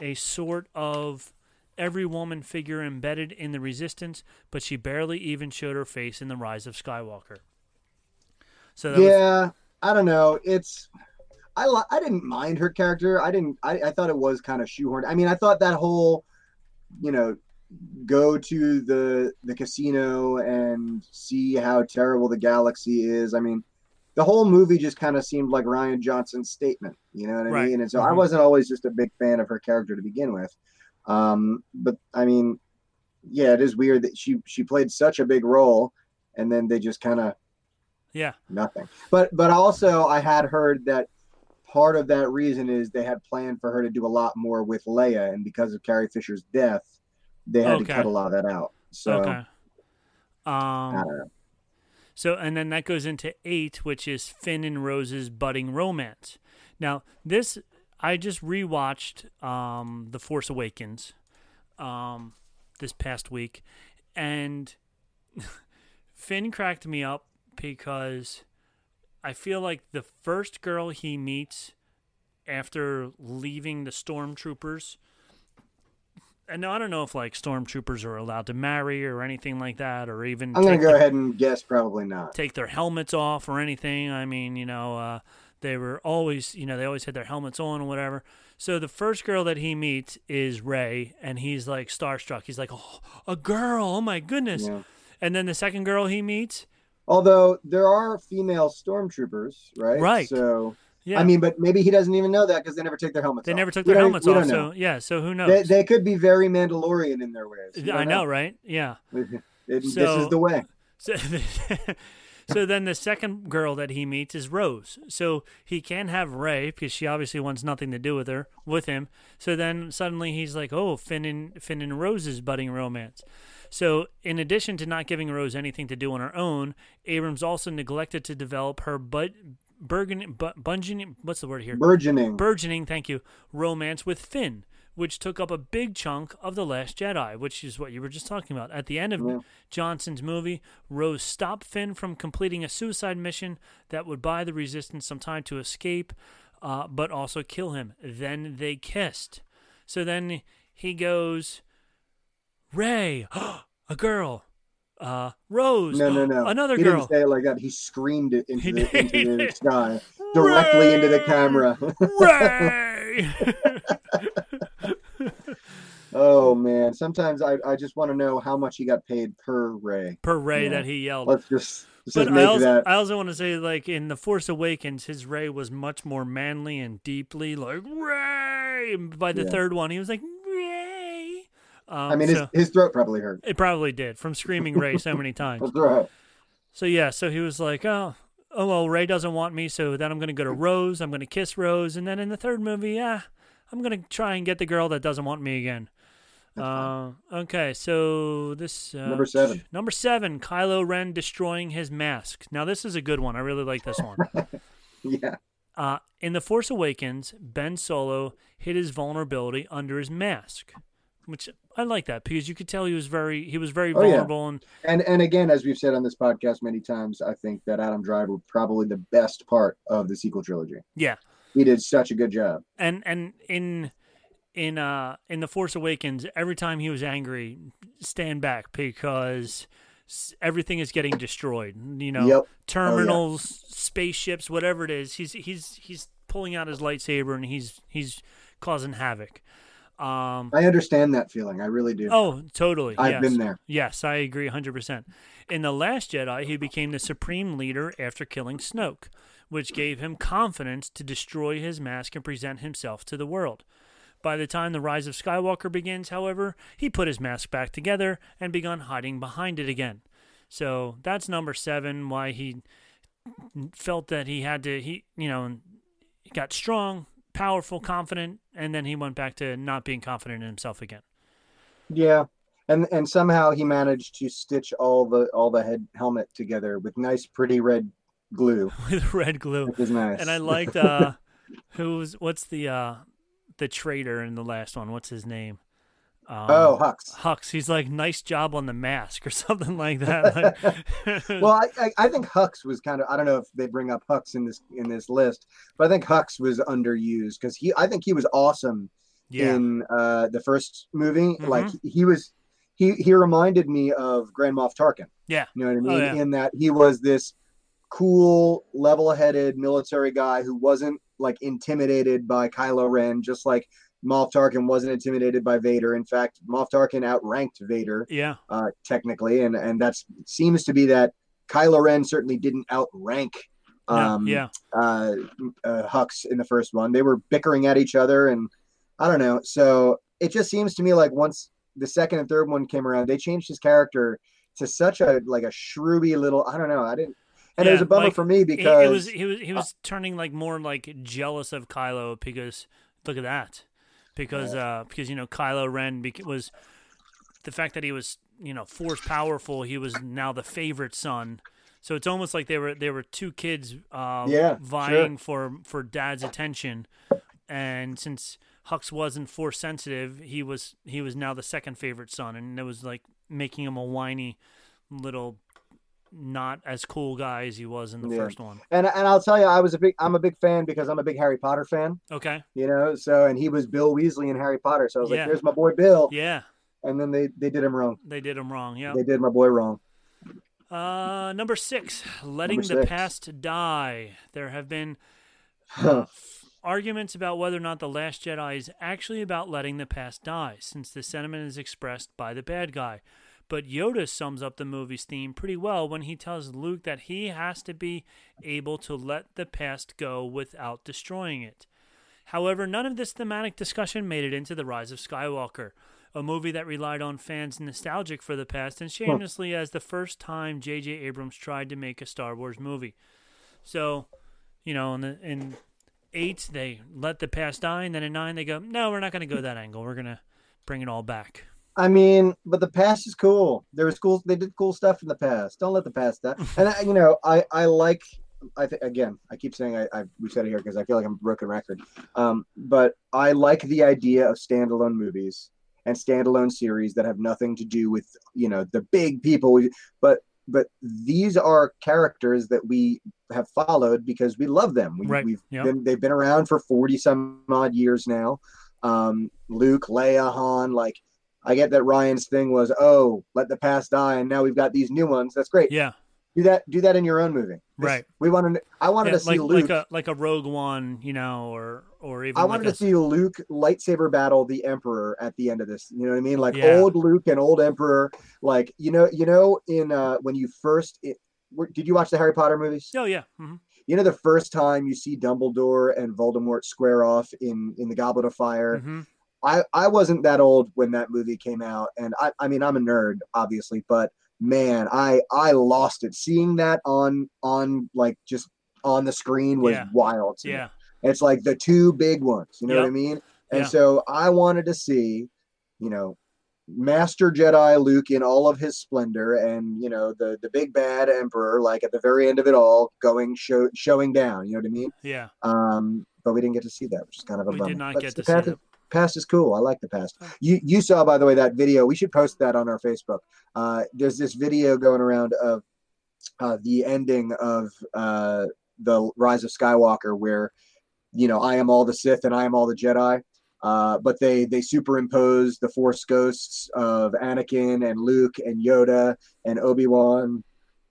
a sort of every woman figure embedded in the Resistance, but she barely even showed her face in The Rise of Skywalker. So that was, yeah, I don't know. It's I I didn't mind her character. I didn't. I, I thought it was kind of shoehorned. I mean, I thought that whole, you know, go to the the casino and see how terrible the galaxy is. I mean, the whole movie just kind of seemed like Rian Johnson's statement. You know what I Right. mean? And so I Mhm. wasn't always just a big fan of her character to begin with. Um, but I mean, yeah, it is weird that she she played such a big role, and then they just kind of yeah. nothing. But but also I had heard that part of that reason is they had planned for her to do a lot more with Leia, and because of Carrie Fisher's death, they had Okay. to cut a lot of that out. So okay. Um. So, and then that goes into eight, which is Finn and Rose's budding romance. Now, this I just rewatched um, The Force Awakens um, this past week, and Finn cracked me up because I feel like the first girl he meets after leaving the stormtroopers and I don't know if like stormtroopers are allowed to marry or anything like that, or even I'm gonna go their- ahead and guess probably not. take their helmets off or anything. I mean, you know, uh, they were always, you know, they always had their helmets on or whatever. So the first girl that he meets is Rey, and he's like starstruck. He's like, "Oh, a girl! Oh my goodness!" Yeah. And then the second girl he meets, Although there are female stormtroopers, right? Right. So yeah, I mean, but maybe he doesn't even know that because they never take their helmets. they off. never took their don't- helmets off. So yeah, so who knows? They, they could be very Mandalorian in their ways. I don't know, right? Yeah. It- this is the way. So, so then the second girl that he meets is Rose. So he can't have Rey because she obviously wants nothing to do with her, with him. So then suddenly he's like, "Oh, Finn and Finn and Rose's budding romance." So in addition to not giving Rose anything to do on her own, Abrams also neglected to develop her but burgeoning, bu- bungeoning, what's the word here? Burgeoning. burgeoning, thank you, romance with Finn, which took up a big chunk of The Last Jedi, which is what you were just talking about. At the end of Yeah. Johnson's movie, Rose stopped Finn from completing a suicide mission that would buy the Resistance some time to escape, uh, but also kill him. Then they kissed. So then he goes, Rey, a girl. Uh, Rose, no, no, no. another he girl. didn't say it like that. He screamed it into the, into the sky directly into the camera. Rey! oh man, sometimes I, I just want to know how much he got paid per ray. per Rey Yeah. that he yelled. Let's just, let's But just I also. I also want to say, like in the Force Awakens, his Rey was much more manly and deeply like Rey. By the Yeah. third one, he was like Rey. Um, I mean, his, so his throat probably hurt. it probably did from screaming Rey so many times. Right. So yeah, so he was like, oh, oh well, Rey doesn't want me, so then I'm gonna go to Rose. I'm gonna kiss Rose, and then in the third movie, yeah, I'm gonna try and get the girl that doesn't want me again. Uh, okay, so this uh, Number seven. Number seven, Kylo Ren destroying his mask. Now this is a good one. I really like this one. Yeah. Uh, in The Force Awakens, Ben Solo hid his vulnerability under his mask, which I like that because you could tell he was very he was very Oh, yeah. vulnerable and And and again, as we've said on this podcast many times, I think that Adam Driver was probably the best part of the sequel trilogy. yeah, He did such a good job. and and in in uh in The Force Awakens, every time he was angry, stand back because everything is getting destroyed. You know, Yep. terminals, spaceships, whatever it is. He's he's he's pulling out his lightsaber and he's he's causing havoc. Um, I understand that feeling. I really do. oh, totally. I've yes. been there. Yes, I agree 100%. In The Last Jedi, he became the supreme leader after killing Snoke, which gave him confidence to destroy his mask and present himself to the world. By the time The Rise of Skywalker begins, however, he put his mask back together and begun hiding behind it again. So that's number seven, why he felt that he had to, he, you know, got strong, powerful, confident, and then he went back to not being confident in himself again. Yeah. And and somehow he managed to stitch all the all the head helmet together with nice pretty red glue. with red glue. Which is nice. And I liked uh who's what's the uh the traitor in the last one? What's his name? Um, Oh, Hux. Hux. He's like, nice job on the mask or something like that. Like, well, I, I, I think Hux was kind of I don't know if they bring up Hux in this in this list, but I think Hux was underused because he I think he was awesome yeah, in uh, the first movie. Mhm. Like he was he he reminded me of Grand Moff Tarkin. yeah, You know what I mean? Oh, yeah. In that he was this cool, level-headed military guy who wasn't like intimidated by Kylo Ren, just like Moff Tarkin wasn't intimidated by Vader. In fact, Moff Tarkin outranked Vader yeah, uh, technically, and and that's seems to be that Kylo Ren certainly didn't outrank um, yeah. uh, uh, Hux in the first one. They were bickering at each other, and I don't know. So it just seems to me like once the second and third one came around, they changed his character to such a like a shrewy little. I don't know. I didn't, and it was a bummer like, for me He- because it was he was he was turning like more like jealous of Kylo because look at that because uh because you know Kylo Ren was the fact that he was you know force powerful he was now the favorite son. So it's almost like they were they were two kids uh, Yeah, sure. vying for for dad's attention, and since Hux wasn't force sensitive, he was he was now the second favorite son, and it was like making him a whiny little not as cool guy as he was in the Yeah. first one. And and I'll tell you, I was a big I'm a big fan because I'm a big Harry Potter fan. Okay. You know, so and he was Bill Weasley in Harry Potter. So I was Yeah. like, "There's my boy Bill," Yeah, and then they they did him wrong. they did him wrong. Yeah. They did my boy wrong. Uh, number six, letting Number the past die. There have been uh, arguments about whether or not The Last Jedi is actually about letting the past die, since the sentiment is expressed by the bad guy. But Yoda sums up the movie's theme pretty well when he tells Luke that he has to be able to let the past go without destroying it. However, none of this thematic discussion made it into The Rise of Skywalker, a movie that relied on fans nostalgic for the past and shamelessly as the first time J.J. Abrams tried to make a Star Wars movie. So, you know, in, the, in eight, they let the past die, and then in nine, they go, no, we're not going to go that angle. We're going to bring it all back. I mean, but the past is cool. There was cool. They did cool stuff in the past. Don't let the past die. And I, you know, I I like. I think again, I keep saying I, I we said it here because I feel like I'm a broken record. Um, but I like the idea of standalone movies and standalone series that have nothing to do with you know the big people. But but these are characters that we have followed because we love them. We, Right. We've Yep. been they've been around for forty some odd years now. Um, Luke, Leia, Han, like I get that Rian's thing was, oh, let the past die, and now we've got these new ones. That's great. Yeah, Do that. Do that in your own movie. Right. We wanted. I wanted Yeah, to see like Luke. like a like a Rogue One, you know, or or even I like wanted a, to see Luke lightsaber battle the Emperor at the end of this. You know what I mean? Like Yeah. old Luke and old Emperor. Like you know, you know, in uh when you first. It, did you watch the Harry Potter movies? Oh yeah, hmm You know, the first time you see Dumbledore and Voldemort square off in in the Goblet of Fire. hmm I, I wasn't that old when that movie came out, and I, I mean I'm a nerd, obviously, but man, I I lost it. Seeing that on on like just on the screen was Yeah. wild. To me. yeah, It's like the two big ones, you know what I Yep. mean? And Yeah. so I wanted to see, you know, Master Jedi Luke in all of his splendor, and you know the the big bad Emperor, like at the very end of it all, going show, showing down. You know what I mean? yeah. Um, but we didn't get to see that, which is kind of a We bummer. did not But get to see that. Past is cool. I like the past. You you saw by the way that video. We should post that on our Facebook. Uh, there's this video going around of uh, the ending of uh, the Rise of Skywalker, where you know I am all the Sith and I am all the Jedi. Uh, but they they superimpose the Force ghosts of Anakin and Luke and Yoda and Obi Wan,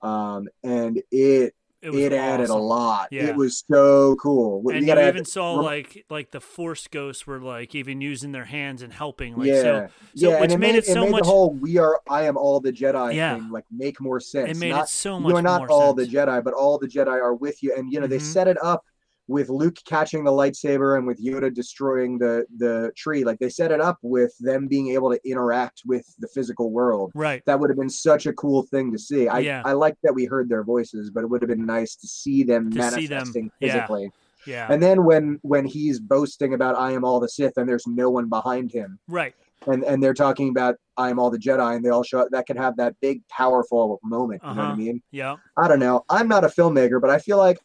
um, and it It it added a lot. Yeah. It was so cool. And You you, even saw like like the Force ghosts were like even using their hands and helping. Like yeah, so, so yeah, which and made it so made much. the whole "we are, I am all the Jedi" Yeah. thing like make more sense. it made not, it so much you are not all sense. the Jedi, but all the Jedi are with you. And you know they Mhm. set it up with Luke catching the lightsaber and with Yoda destroying the the tree. Like they set it up with them being able to interact with the physical world. Right. That would have been such a cool thing to see. I Yeah. I like that we heard their voices, but it would have been nice to see them To see them, manifesting yeah. physically. Yeah. And then when when he's boasting about I am all the Sith and there's no one behind him, right. and and they're talking about I am all the Jedi, and they all show up, that could have that big powerful moment. You know what I Uh-huh. mean? Yeah. I don't know. I'm not a filmmaker, but I feel like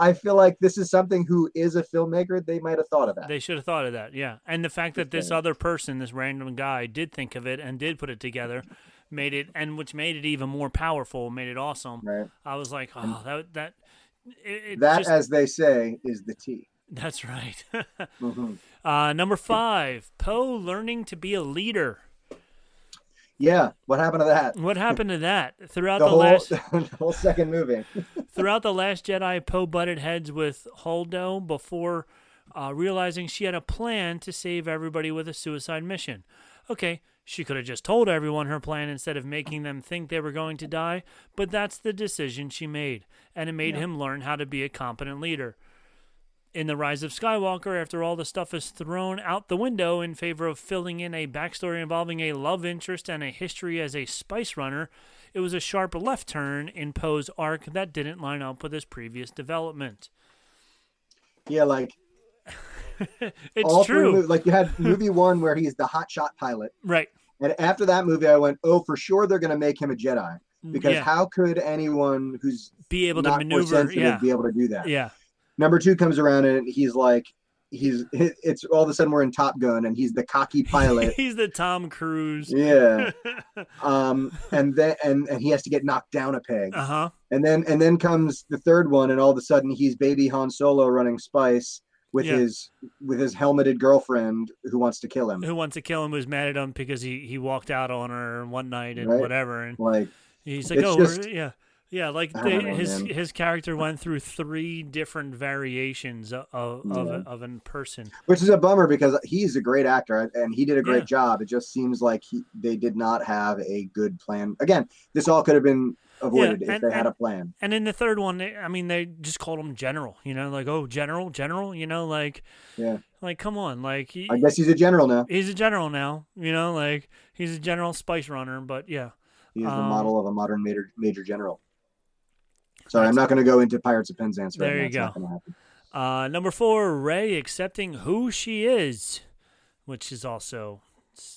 I feel like this is something who is a filmmaker. They might have thought of that. They should have thought of that. Yeah. And the fact that this other person, this random guy, did think of it and did put it together, made it, and which made it even more powerful, made it awesome. right. I was like, oh, that that. It, it That, just- as they say, is the T. that's right. Mhm. uh, number five, Poe learning to be a leader. Yeah. What happened to that? What happened to that throughout The the, whole, last the whole second movie. throughout the last Jedi? Poe butted heads with Holdo before uh, realizing she had a plan to save everybody with a suicide mission. Okay, she could have just told everyone her plan instead of making them think they were going to die, but that's the decision she made, and it made him learn how to be a competent leader. In The Rise of Skywalker, after all the stuff is thrown out the window in favor of filling in a backstory involving a love interest and a history as a spice runner, it was a sharp left turn in Poe's arc that didn't line up with his previous development. Yeah, like It's all true. movies. Like you had movie one where he's the hotshot pilot. right. And after that movie, I went, oh, for sure they're going to make him a Jedi. because yeah. how could anyone who's be able to maneuver. Yeah, be able to do that? yeah, Number two comes around and he's like, he's it's all of a sudden we're in Top Gun and he's the cocky pilot. he's the Tom Cruise. yeah. Um, and then and and he has to get knocked down a peg. uh huh. And then and then comes the third one, and all of a sudden he's baby Han Solo running Spice with Yeah. his with his helmeted girlfriend who wants to kill him. Who wants to kill him Who's mad at him because he he walked out on her one night and Right. whatever, and Like he's like, oh, just- yeah. Yeah, like they, know, his man. his character went through three different variations of of, of, Yeah. a, of person. which is a bummer because he's a great actor and he did a great Yeah. job. It just seems like he they did not have a good plan. Again, this all could have been avoided if and- they had and- a plan. And in the third one, they, I mean, they just called him General. You know, like oh, General, General. You know, like Yeah. like come on, like he, I guess he's a general now. he's a general now. You know, like he's a general spice runner. But yeah, He's the Um, model of a modern major major general. Sorry, I'm not going to go into Pirates of Penzance right There now. you not go. Uh, number four, Rey accepting who she is, which is also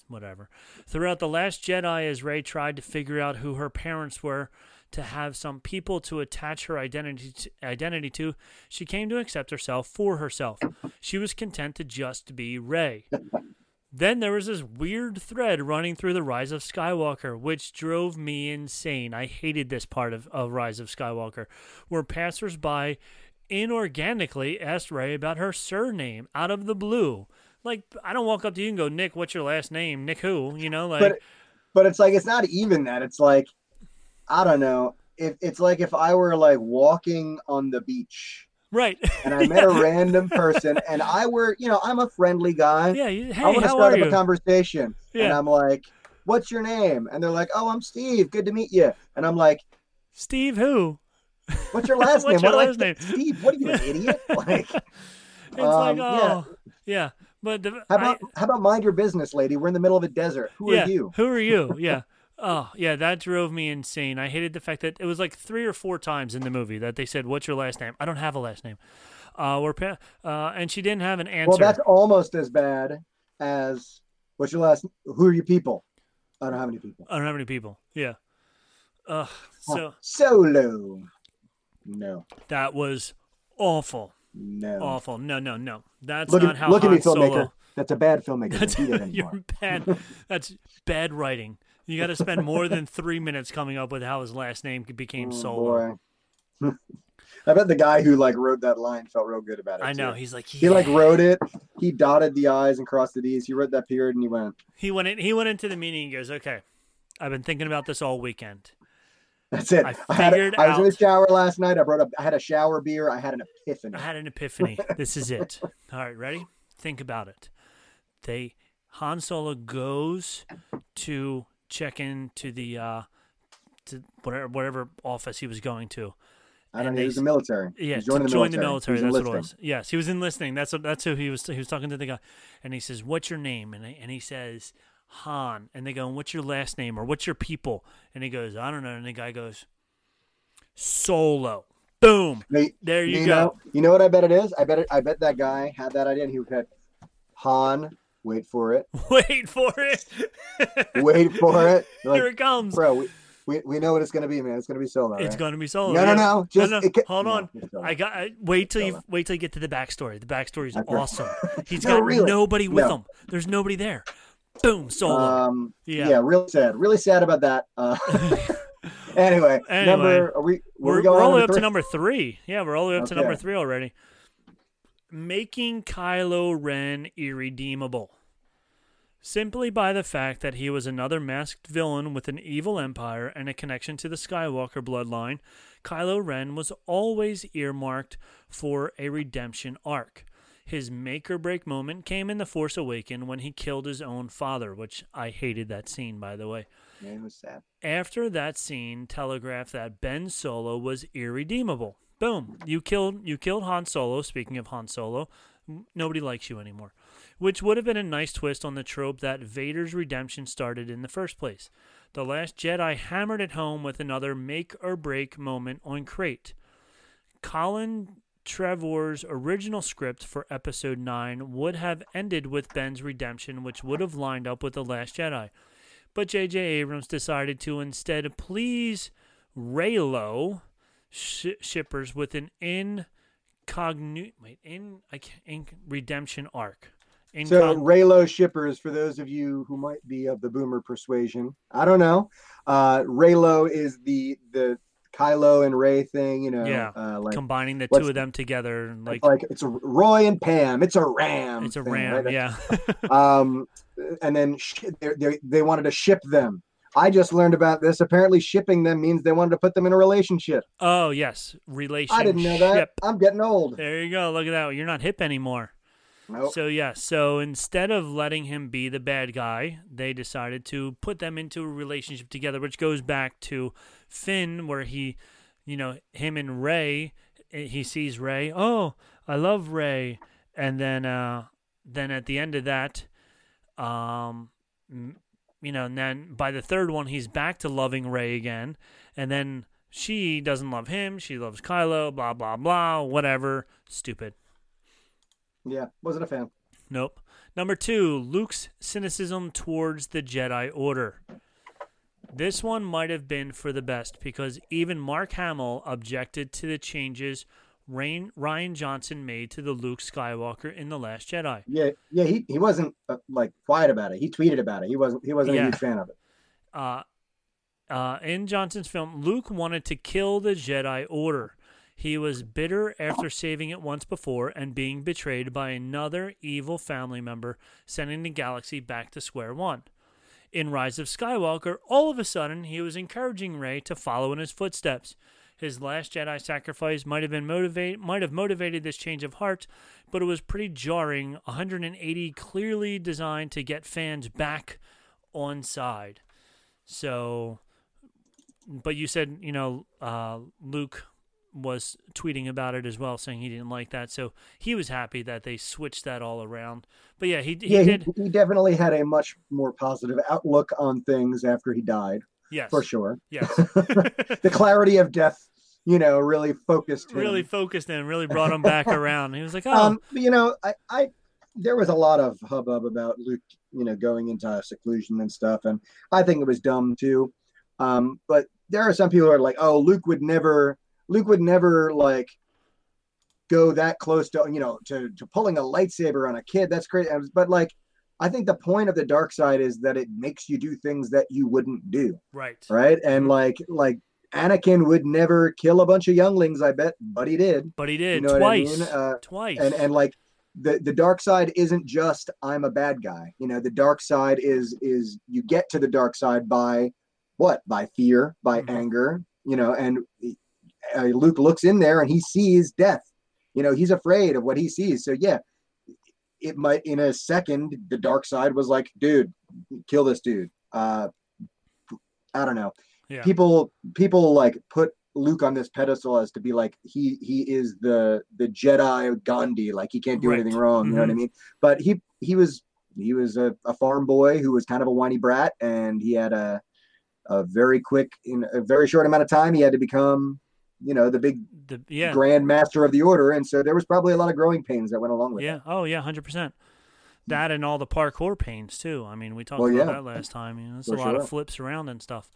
whatever. Throughout The Last Jedi, as Rey tried to figure out who her parents were, to have some people to attach her identity to, identity to, she came to accept herself for herself. She was content to just be Rey. Then there was this weird thread running through the Rise of Skywalker, which drove me insane. I hated this part of, of Rise of Skywalker, where passersby inorganically asked Rey about her surname out of the blue. Like, I don't walk up to you and go, Nick, what's your last name? Nick who? You know, like, but but it's like it's not even that. It's like I don't know. If it's like if I were like walking on the beach right. and I met a random person and I were, you know, I'm a friendly guy. yeah, you, I want to start up you? a conversation. And I'm like, what's your name? And they're like, oh, I'm Steve. Good to meet you. And I'm like, Steve who? what's your last name? What's name? your What, last name? Steve, what are you, an idiot? Like, It's like, Um, yeah. oh, yeah. But the, how I- about how about mind your business, lady? We're in the middle of a desert. Who yeah, are you? Who are you? Yeah. Oh, yeah, that drove me insane. I hated the fact that it was like three or four times in the movie that they said, "What's your last name?" I don't have a last name. Uh, we're pa- uh, and she didn't have an answer. Well, that's almost as bad as what's your last? Who are you people? I don't have any people. I don't have any people. Yeah. Uh. So Solo. No, that was awful. no. Awful. No, no, no. That's look not at, how look at Han me, filmmaker. Solo. That's a bad filmmaker. That's, Don't do that anymore. you're bad. That's bad writing. You got to spend more than three minutes coming up with how his last name became Oh, Solo. I bet the guy who like wrote that line felt real good about it. I know. too. He's like He like wrote it. He dotted the i's and crossed the d's. He wrote that period and he went. He went in, he went into the meeting and goes, "Okay, I've been thinking about this all weekend. That's it. I I, had. figured A, I was in the shower last night. I brought up. I had a shower beer. I had an epiphany. I had an epiphany. this is it. All right, ready? Think about it. They Han Solo goes to check into the uh to whatever whatever office he was going to. I don't and know. He was they- the military. Yeah, to joining join the the military. That's was what it was. Yes, he was enlisting. That's what, that's who he was. He was talking to the guy, and he says, "What's your name?" And I, and he says, "Han." And they go, "What's your last name?" or "What's your people?" And he goes, "I don't know." And the guy goes, "Solo." Boom. They- There you, you go. know, you know what I bet it is. I bet it. I bet that guy had that idea and he said, "Han, wait for it, Wait for it. wait for it." They're Here it comes. bro, we, we, we know what it's gonna be, man. It's gonna be solo. It's right? going to be solo. No, no, no. Just no, it ca- hold no, on. I got. I, wait till you wait till you get to the backstory. The backstory is awesome. He's No, got really. nobody with No. him. There's nobody there. Boom, solo. Um, Yeah. yeah. really sad. Really sad about that. Uh, anyway, Anyway, number are we? Were we're, we going we're all the way to up to number three. Yeah, we're all the way up to number three already. Making Kylo Ren irredeemable. Simply by the fact that he was another masked villain with an evil empire and a connection to the Skywalker bloodline, Kylo Ren was always earmarked for a redemption arc. His make or break moment came in The Force Awakens when he killed his own father, which I hated that scene, by the way. Yeah, it was sad. After that scene telegraphed that Ben Solo was irredeemable. Boom. You killed you killed Han Solo, speaking of Han Solo. Nobody likes you anymore. Which would have been a nice twist on the trope that Vader's redemption started in the first place. The Last Jedi hammered it home with another make or break moment on Crait. Colin Trevorrow's original script for episode 9 would have ended with Ben's redemption, which would have lined up with The Last Jedi. but J.J. Abrams decided to instead please Reylo sh- shippers with an incognito wait in, I can't, in redemption arc. So Incog- Reylo shippers, for those of you who might be of the boomer persuasion, I don't know. Uh, Reylo is the the Kylo and Rey thing, you know. Yeah, uh, like combining the two of them together, and like, like it's a Roy and Pam. It's a ram. it's a thing, ram. right? Yeah. Um, and then sh- they they they wanted to ship them. I just learned about this. Apparently, shipping them means they wanted to put them in a relationship. oh yes, relationship. I didn't know that. I'm getting old. There you go. Look at that. You're not hip anymore. Nope. So yeah, so instead of letting him be the bad guy, they decided to put them into a relationship together, which goes back to Finn, where he, you know, him and Rey, eh, he sees Rey. Oh, I love Rey, and then, uh, then at the end of that, um, you know, and then by the third one, he's back to loving Rey again, and then she doesn't love him. She loves Kylo. Blah blah blah. Whatever. Stupid. Yeah, wasn't a fan. Nope. Number two, Luke's cynicism towards the Jedi Order. This one might have been for the best because even Mark Hamill objected to the changes Rain, Rian Johnson made to the Luke Skywalker in The Last Jedi. Yeah, yeah. He he wasn't uh, like quiet about it. He tweeted about it. He wasn't he wasn't Yeah. a huge fan of it. Uh, uh, in Johnson's film, Luke wanted to kill the Jedi Order. He was bitter after saving it once before and being betrayed by another evil family member, sending the galaxy back to square one. In Rise of Skywalker, all of a sudden, he was encouraging Rey to follow in his footsteps. His last Jedi sacrifice might have been motivate might have motivated this change of heart, but it was pretty jarring. 180 clearly designed to get fans back on side. So, but you said you know uh, Luke was tweeting about it as well, saying he didn't like that. So he was happy that they switched that all around. But yeah, he, he yeah, did. he, he definitely had a much more positive outlook on things after he died, yes, for sure. Yes, the clarity of death, you know, really focused him. really focused and really brought him back around. He was like, oh, Um, you know, I, I, there was a lot of hubbub about Luke, you know, going into seclusion and stuff, and I think it was dumb too. Um, but there are some people who are like, oh, Luke would never, Luke would never like go that close to, you know, to to pulling a lightsaber on a kid. That's great, but like. I think the point of the dark side is that it makes you do things that you wouldn't do, right, right? And like like Anakin would never kill a bunch of younglings, I bet, but he did. but he did. You know what I twice, mean? Uh, twice, and and like the the dark side isn't just i'm a bad guy. You know the dark side is is you get to the dark side by what? By fear by Mhm. anger you know and uh, luke looks in there and he sees death. You know he's afraid of what he sees. So yeah it might in a second the dark side was like dude kill this dude uh i don't know yeah, people people like put Luke on this pedestal as to be like he he is the the Jedi Gandhi, like he can't do Right. anything wrong. You know what I Mhm. mean? But he he was he was a, a farm boy who was kind of a whiny brat, and he had a a very quick in a very short amount of time he had to become you know the big the, yeah, grand master of the order, and so there was probably a lot of growing pains that went along with it. yeah. it. Oh yeah, hundred percent. That and all the parkour pains too. I mean, we talked Well, about yeah. that last time. You know, it's a lot sure. of flips around and stuff.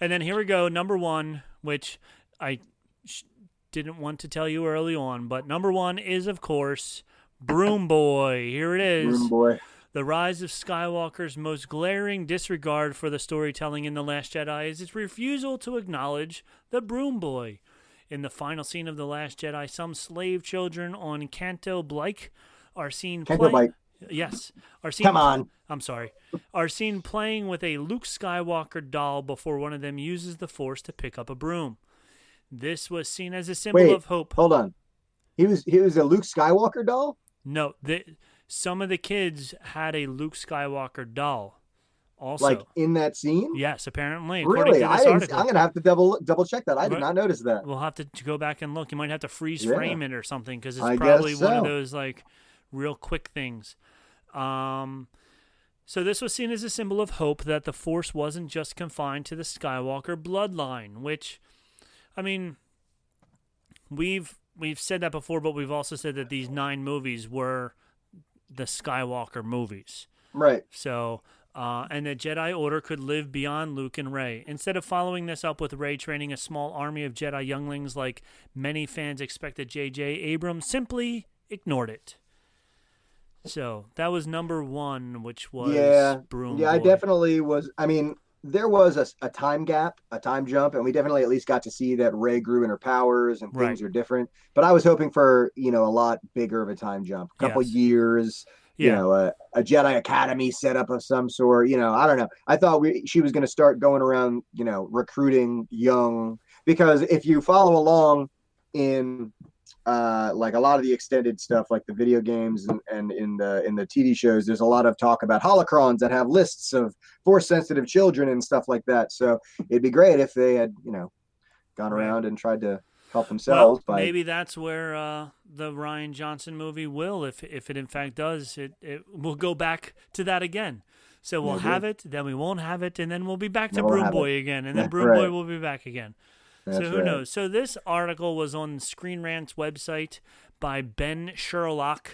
And then here we go, number one, which I sh- didn't want to tell you early on, but number one is of course Broom Boy. Here it is. Room boy. The rise of Skywalker's most glaring disregard for the storytelling in The Last Jedi is its refusal to acknowledge the Broom Boy. In the final scene of The Last Jedi, some slave children on Canto Bight are seen Canto playing. Yes, are seen. Come on. I'm sorry. Are seen playing with a Luke Skywalker doll before one of them uses the Force to pick up a broom. This was seen as a symbol Wait, of hope. hold on. He was he was a Luke Skywalker doll. No, the, some of the kids had a Luke Skywalker doll. Also, like in that scene. yes, apparently, Really, to I this didn't, article. I'm gonna have to double double check that. I did Right. not notice that. We'll have to, to go back and look. You might have to freeze Yeah. frame it or something because it's I probably one of those like real quick things. Um, so this was seen as a symbol of hope that the Force wasn't just confined to the Skywalker bloodline, which, I mean, we've we've said that before, but we've also said that these nine movies were the Skywalker movies. Right. So uh, and that Jedi Order could live beyond Luke and Rey. Instead of following this up with Rey training a small army of Jedi younglings like many fans expected, J.J. Abrams simply ignored it. So that was number one, which was yeah, Broom yeah, I definitely was. I mean, there was a, a time gap, a time jump, and we definitely at least got to see that Rey grew in her powers and things Right. are different. But I was hoping for you know a lot bigger of a time jump, a couple Yes. years. You know, a, a Jedi Academy setup of some sort. You know, I don't know. I thought we she was going to start going around, you know, recruiting young because if you follow along in uh like a lot of the extended stuff like the video games and, and in the in the tv shows there's a lot of talk about holocrons that have lists of force sensitive children and stuff like that so it'd be great if they had you know gone around and tried to help Well, themselves by maybe that's where uh, the Rian Johnson movie will, if if it in fact does, it it will go back to that again. So we'll Maybe. have it, then we won't have it, and then we'll be back to we'll Broom have it. Again, and then Broom Boy will be back again. That's so who right. knows? So this article was on Screen Rant's website by Ben Sherlock.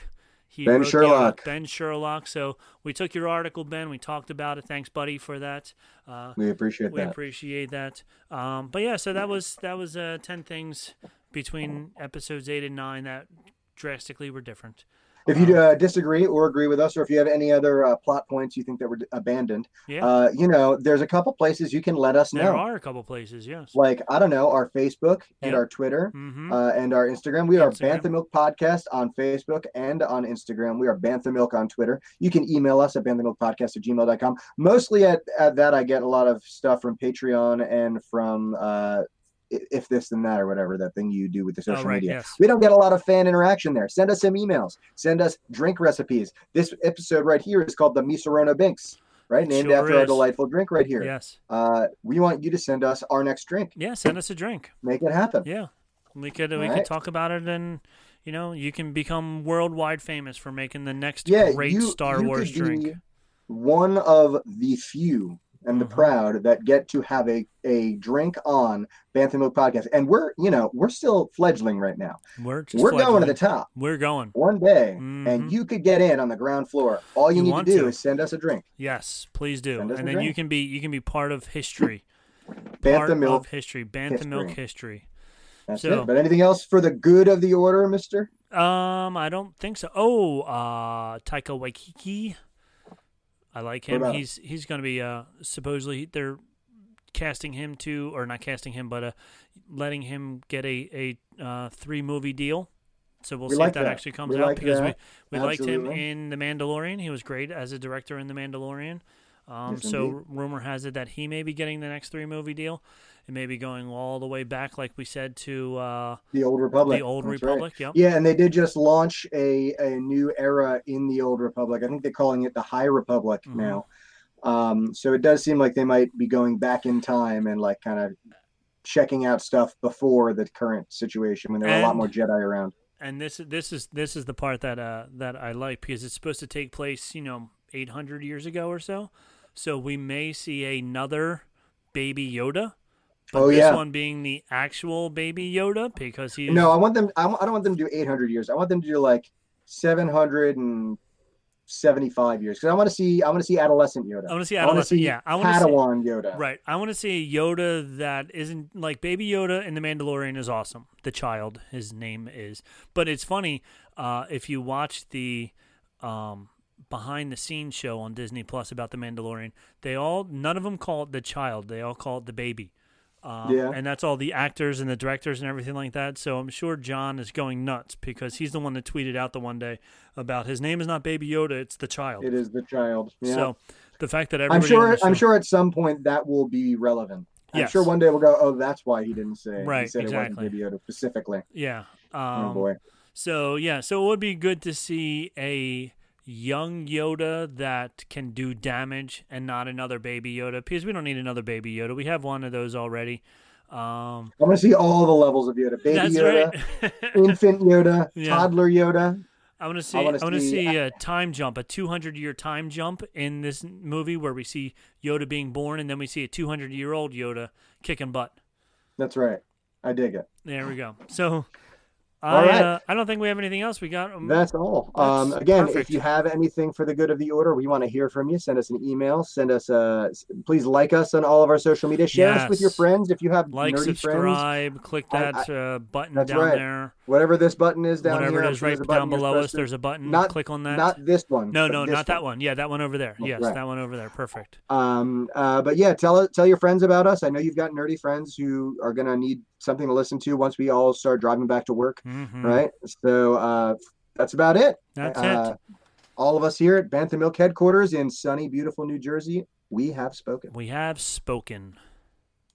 He Ben wrote Sherlock. Ben Sherlock. So we took your article, Ben. We talked about it. Thanks, buddy, for that. Uh, we appreciate we that We appreciate that. Um, but yeah, so that was that was uh, ten things between episodes eight and nine that drastically were different. If you uh, disagree or agree with us or if you have any other uh, plot points you think that were d- abandoned Yeah, uh you know there's a couple places you can let us there know There are a couple places. Yes. like i don't know our facebook and our twitter Mm-hmm. uh, and our Instagram. We are Instagram. Bantha Milk Podcast on Facebook and on Instagram. We are Bantha Milk on Twitter. You can email us at banthamilkpodcast at gmail.com. Mostly at, at that, I get a lot of stuff from Patreon and from uh, If This Then That or whatever, that thing you do with the social oh, right. media. Yes. We don't get a lot of fan interaction there. Send us some emails. Send us drink recipes. This episode right here is called the Misorona Binks, right? Named Sure after our delightful drink right here. Yes. Uh, we want you to send us our next drink. Yeah. Send us a drink. Make it happen. Yeah. We could we All could talk about it and. You know, you can become worldwide famous for making the next yeah, great you, Star you Wars drink. one of the few and the Mhm. proud that get to have a, a drink on Bantha Milk Podcast. And we're, you know, we're still fledgling right now. We're we're going to the top We're going. one day, Mhm. and you could get in on the ground floor. All you, You need to do to. is send us a drink. Yes, please do. And then you can be you can be part of history. part Bantha of Milk. history. Bantha Milk history. history. That's so- it. But anything else for the good of the order, mister? Um, I don't think so. Oh, uh, Taika Waititi. I like him. about? He's he's going to be uh supposedly they're casting him to or not casting him, but uh letting him get a a uh, three movie deal. So we'll We see like if that, that. actually comes We out like because that. we we liked him in The Mandalorian. He was great as a director in The Mandalorian. Um, Yes, so indeed. rumor has it that he may be getting the next three movie deal. It may be going all the way back, like we said, to uh, The Old Republic. the Old That's. Republic. Yep. Yeah, and they did just launch a, a new era in the Old Republic. I think they're calling it the High Republic Mhm. now. Um, so it does seem like they might be going back in time and like kind of checking out stuff before the current situation when there are a lot more Jedi around. and this this is this is the part that uh that I like because it's supposed to take place you know 800 years ago or so so we may see another baby Yoda Oh, this yeah. one being the actual baby Yoda because he. No, I want them. I, I don't want them to do 800 years. I want them to do like 775 years because I want to see. I want to see adolescent Yoda. I want to see I adolescent see yeah I want to see Padawan Yoda. right I want to see a Yoda that isn't like baby Yoda in the Mandalorian is awesome the child his name is but it's funny uh if you watch the um behind the scenes show on Disney Plus about the Mandalorian. They all none of them call it the child. They all call it the baby. Um, Yeah. And that's all the actors and the directors and everything like that. So I'm sure Jon is going nuts because he's the one that tweeted out the one day about his name is not Baby Yoda, it's the child. It is the child. Yeah. So the fact that I'm sure. I'm sure at some point that will be relevant. I'm Yes. sure one day we'll go. Oh, that's why he didn't say. He Right, said exactly. it wasn't Baby Yoda specifically. Yeah. oh Um, boy. So yeah, so it would be good to see a young Yoda that can do damage and not another baby Yoda because we don't need another baby Yoda. We have one of those already. Um, I want to see all the levels of Yoda. Baby Yoda, right. infant Yoda, Yeah. toddler Yoda. I want to see. I wanna want to see- see a time jump, a 200 year time jump in this movie where we see Yoda being born and then we see a 200 year old Yoda kicking butt. That's right. I dig it. There we go. So I, right. uh, I don't think we have anything else. We got. Um, That's all. Um, That's again, perfect. if you have anything for the good of the order, we want to hear from you. Send us an email. Send us a. Please like us on all of our social media. Share us with your friends if you have like, nerdy friends. subscribe, click I- that uh, button down right. there. Whatever this button is down Whatever here, it I'm is, sure right there's a button down below us, to- there's a button. Not- click on that. Not this one. no, no, this not that one. Yeah, that one over there. Oh, Yes, right. that one over there. Perfect. Um, uh, but yeah, tell tell your friends about us. I know you've got nerdy friends who are gonna need something to listen to once we all start driving back to work, Mhm. right? So uh, that's about it. That's Uh, it. All of us here at Bantha Milk headquarters in sunny, beautiful New Jersey, we have spoken. We have spoken.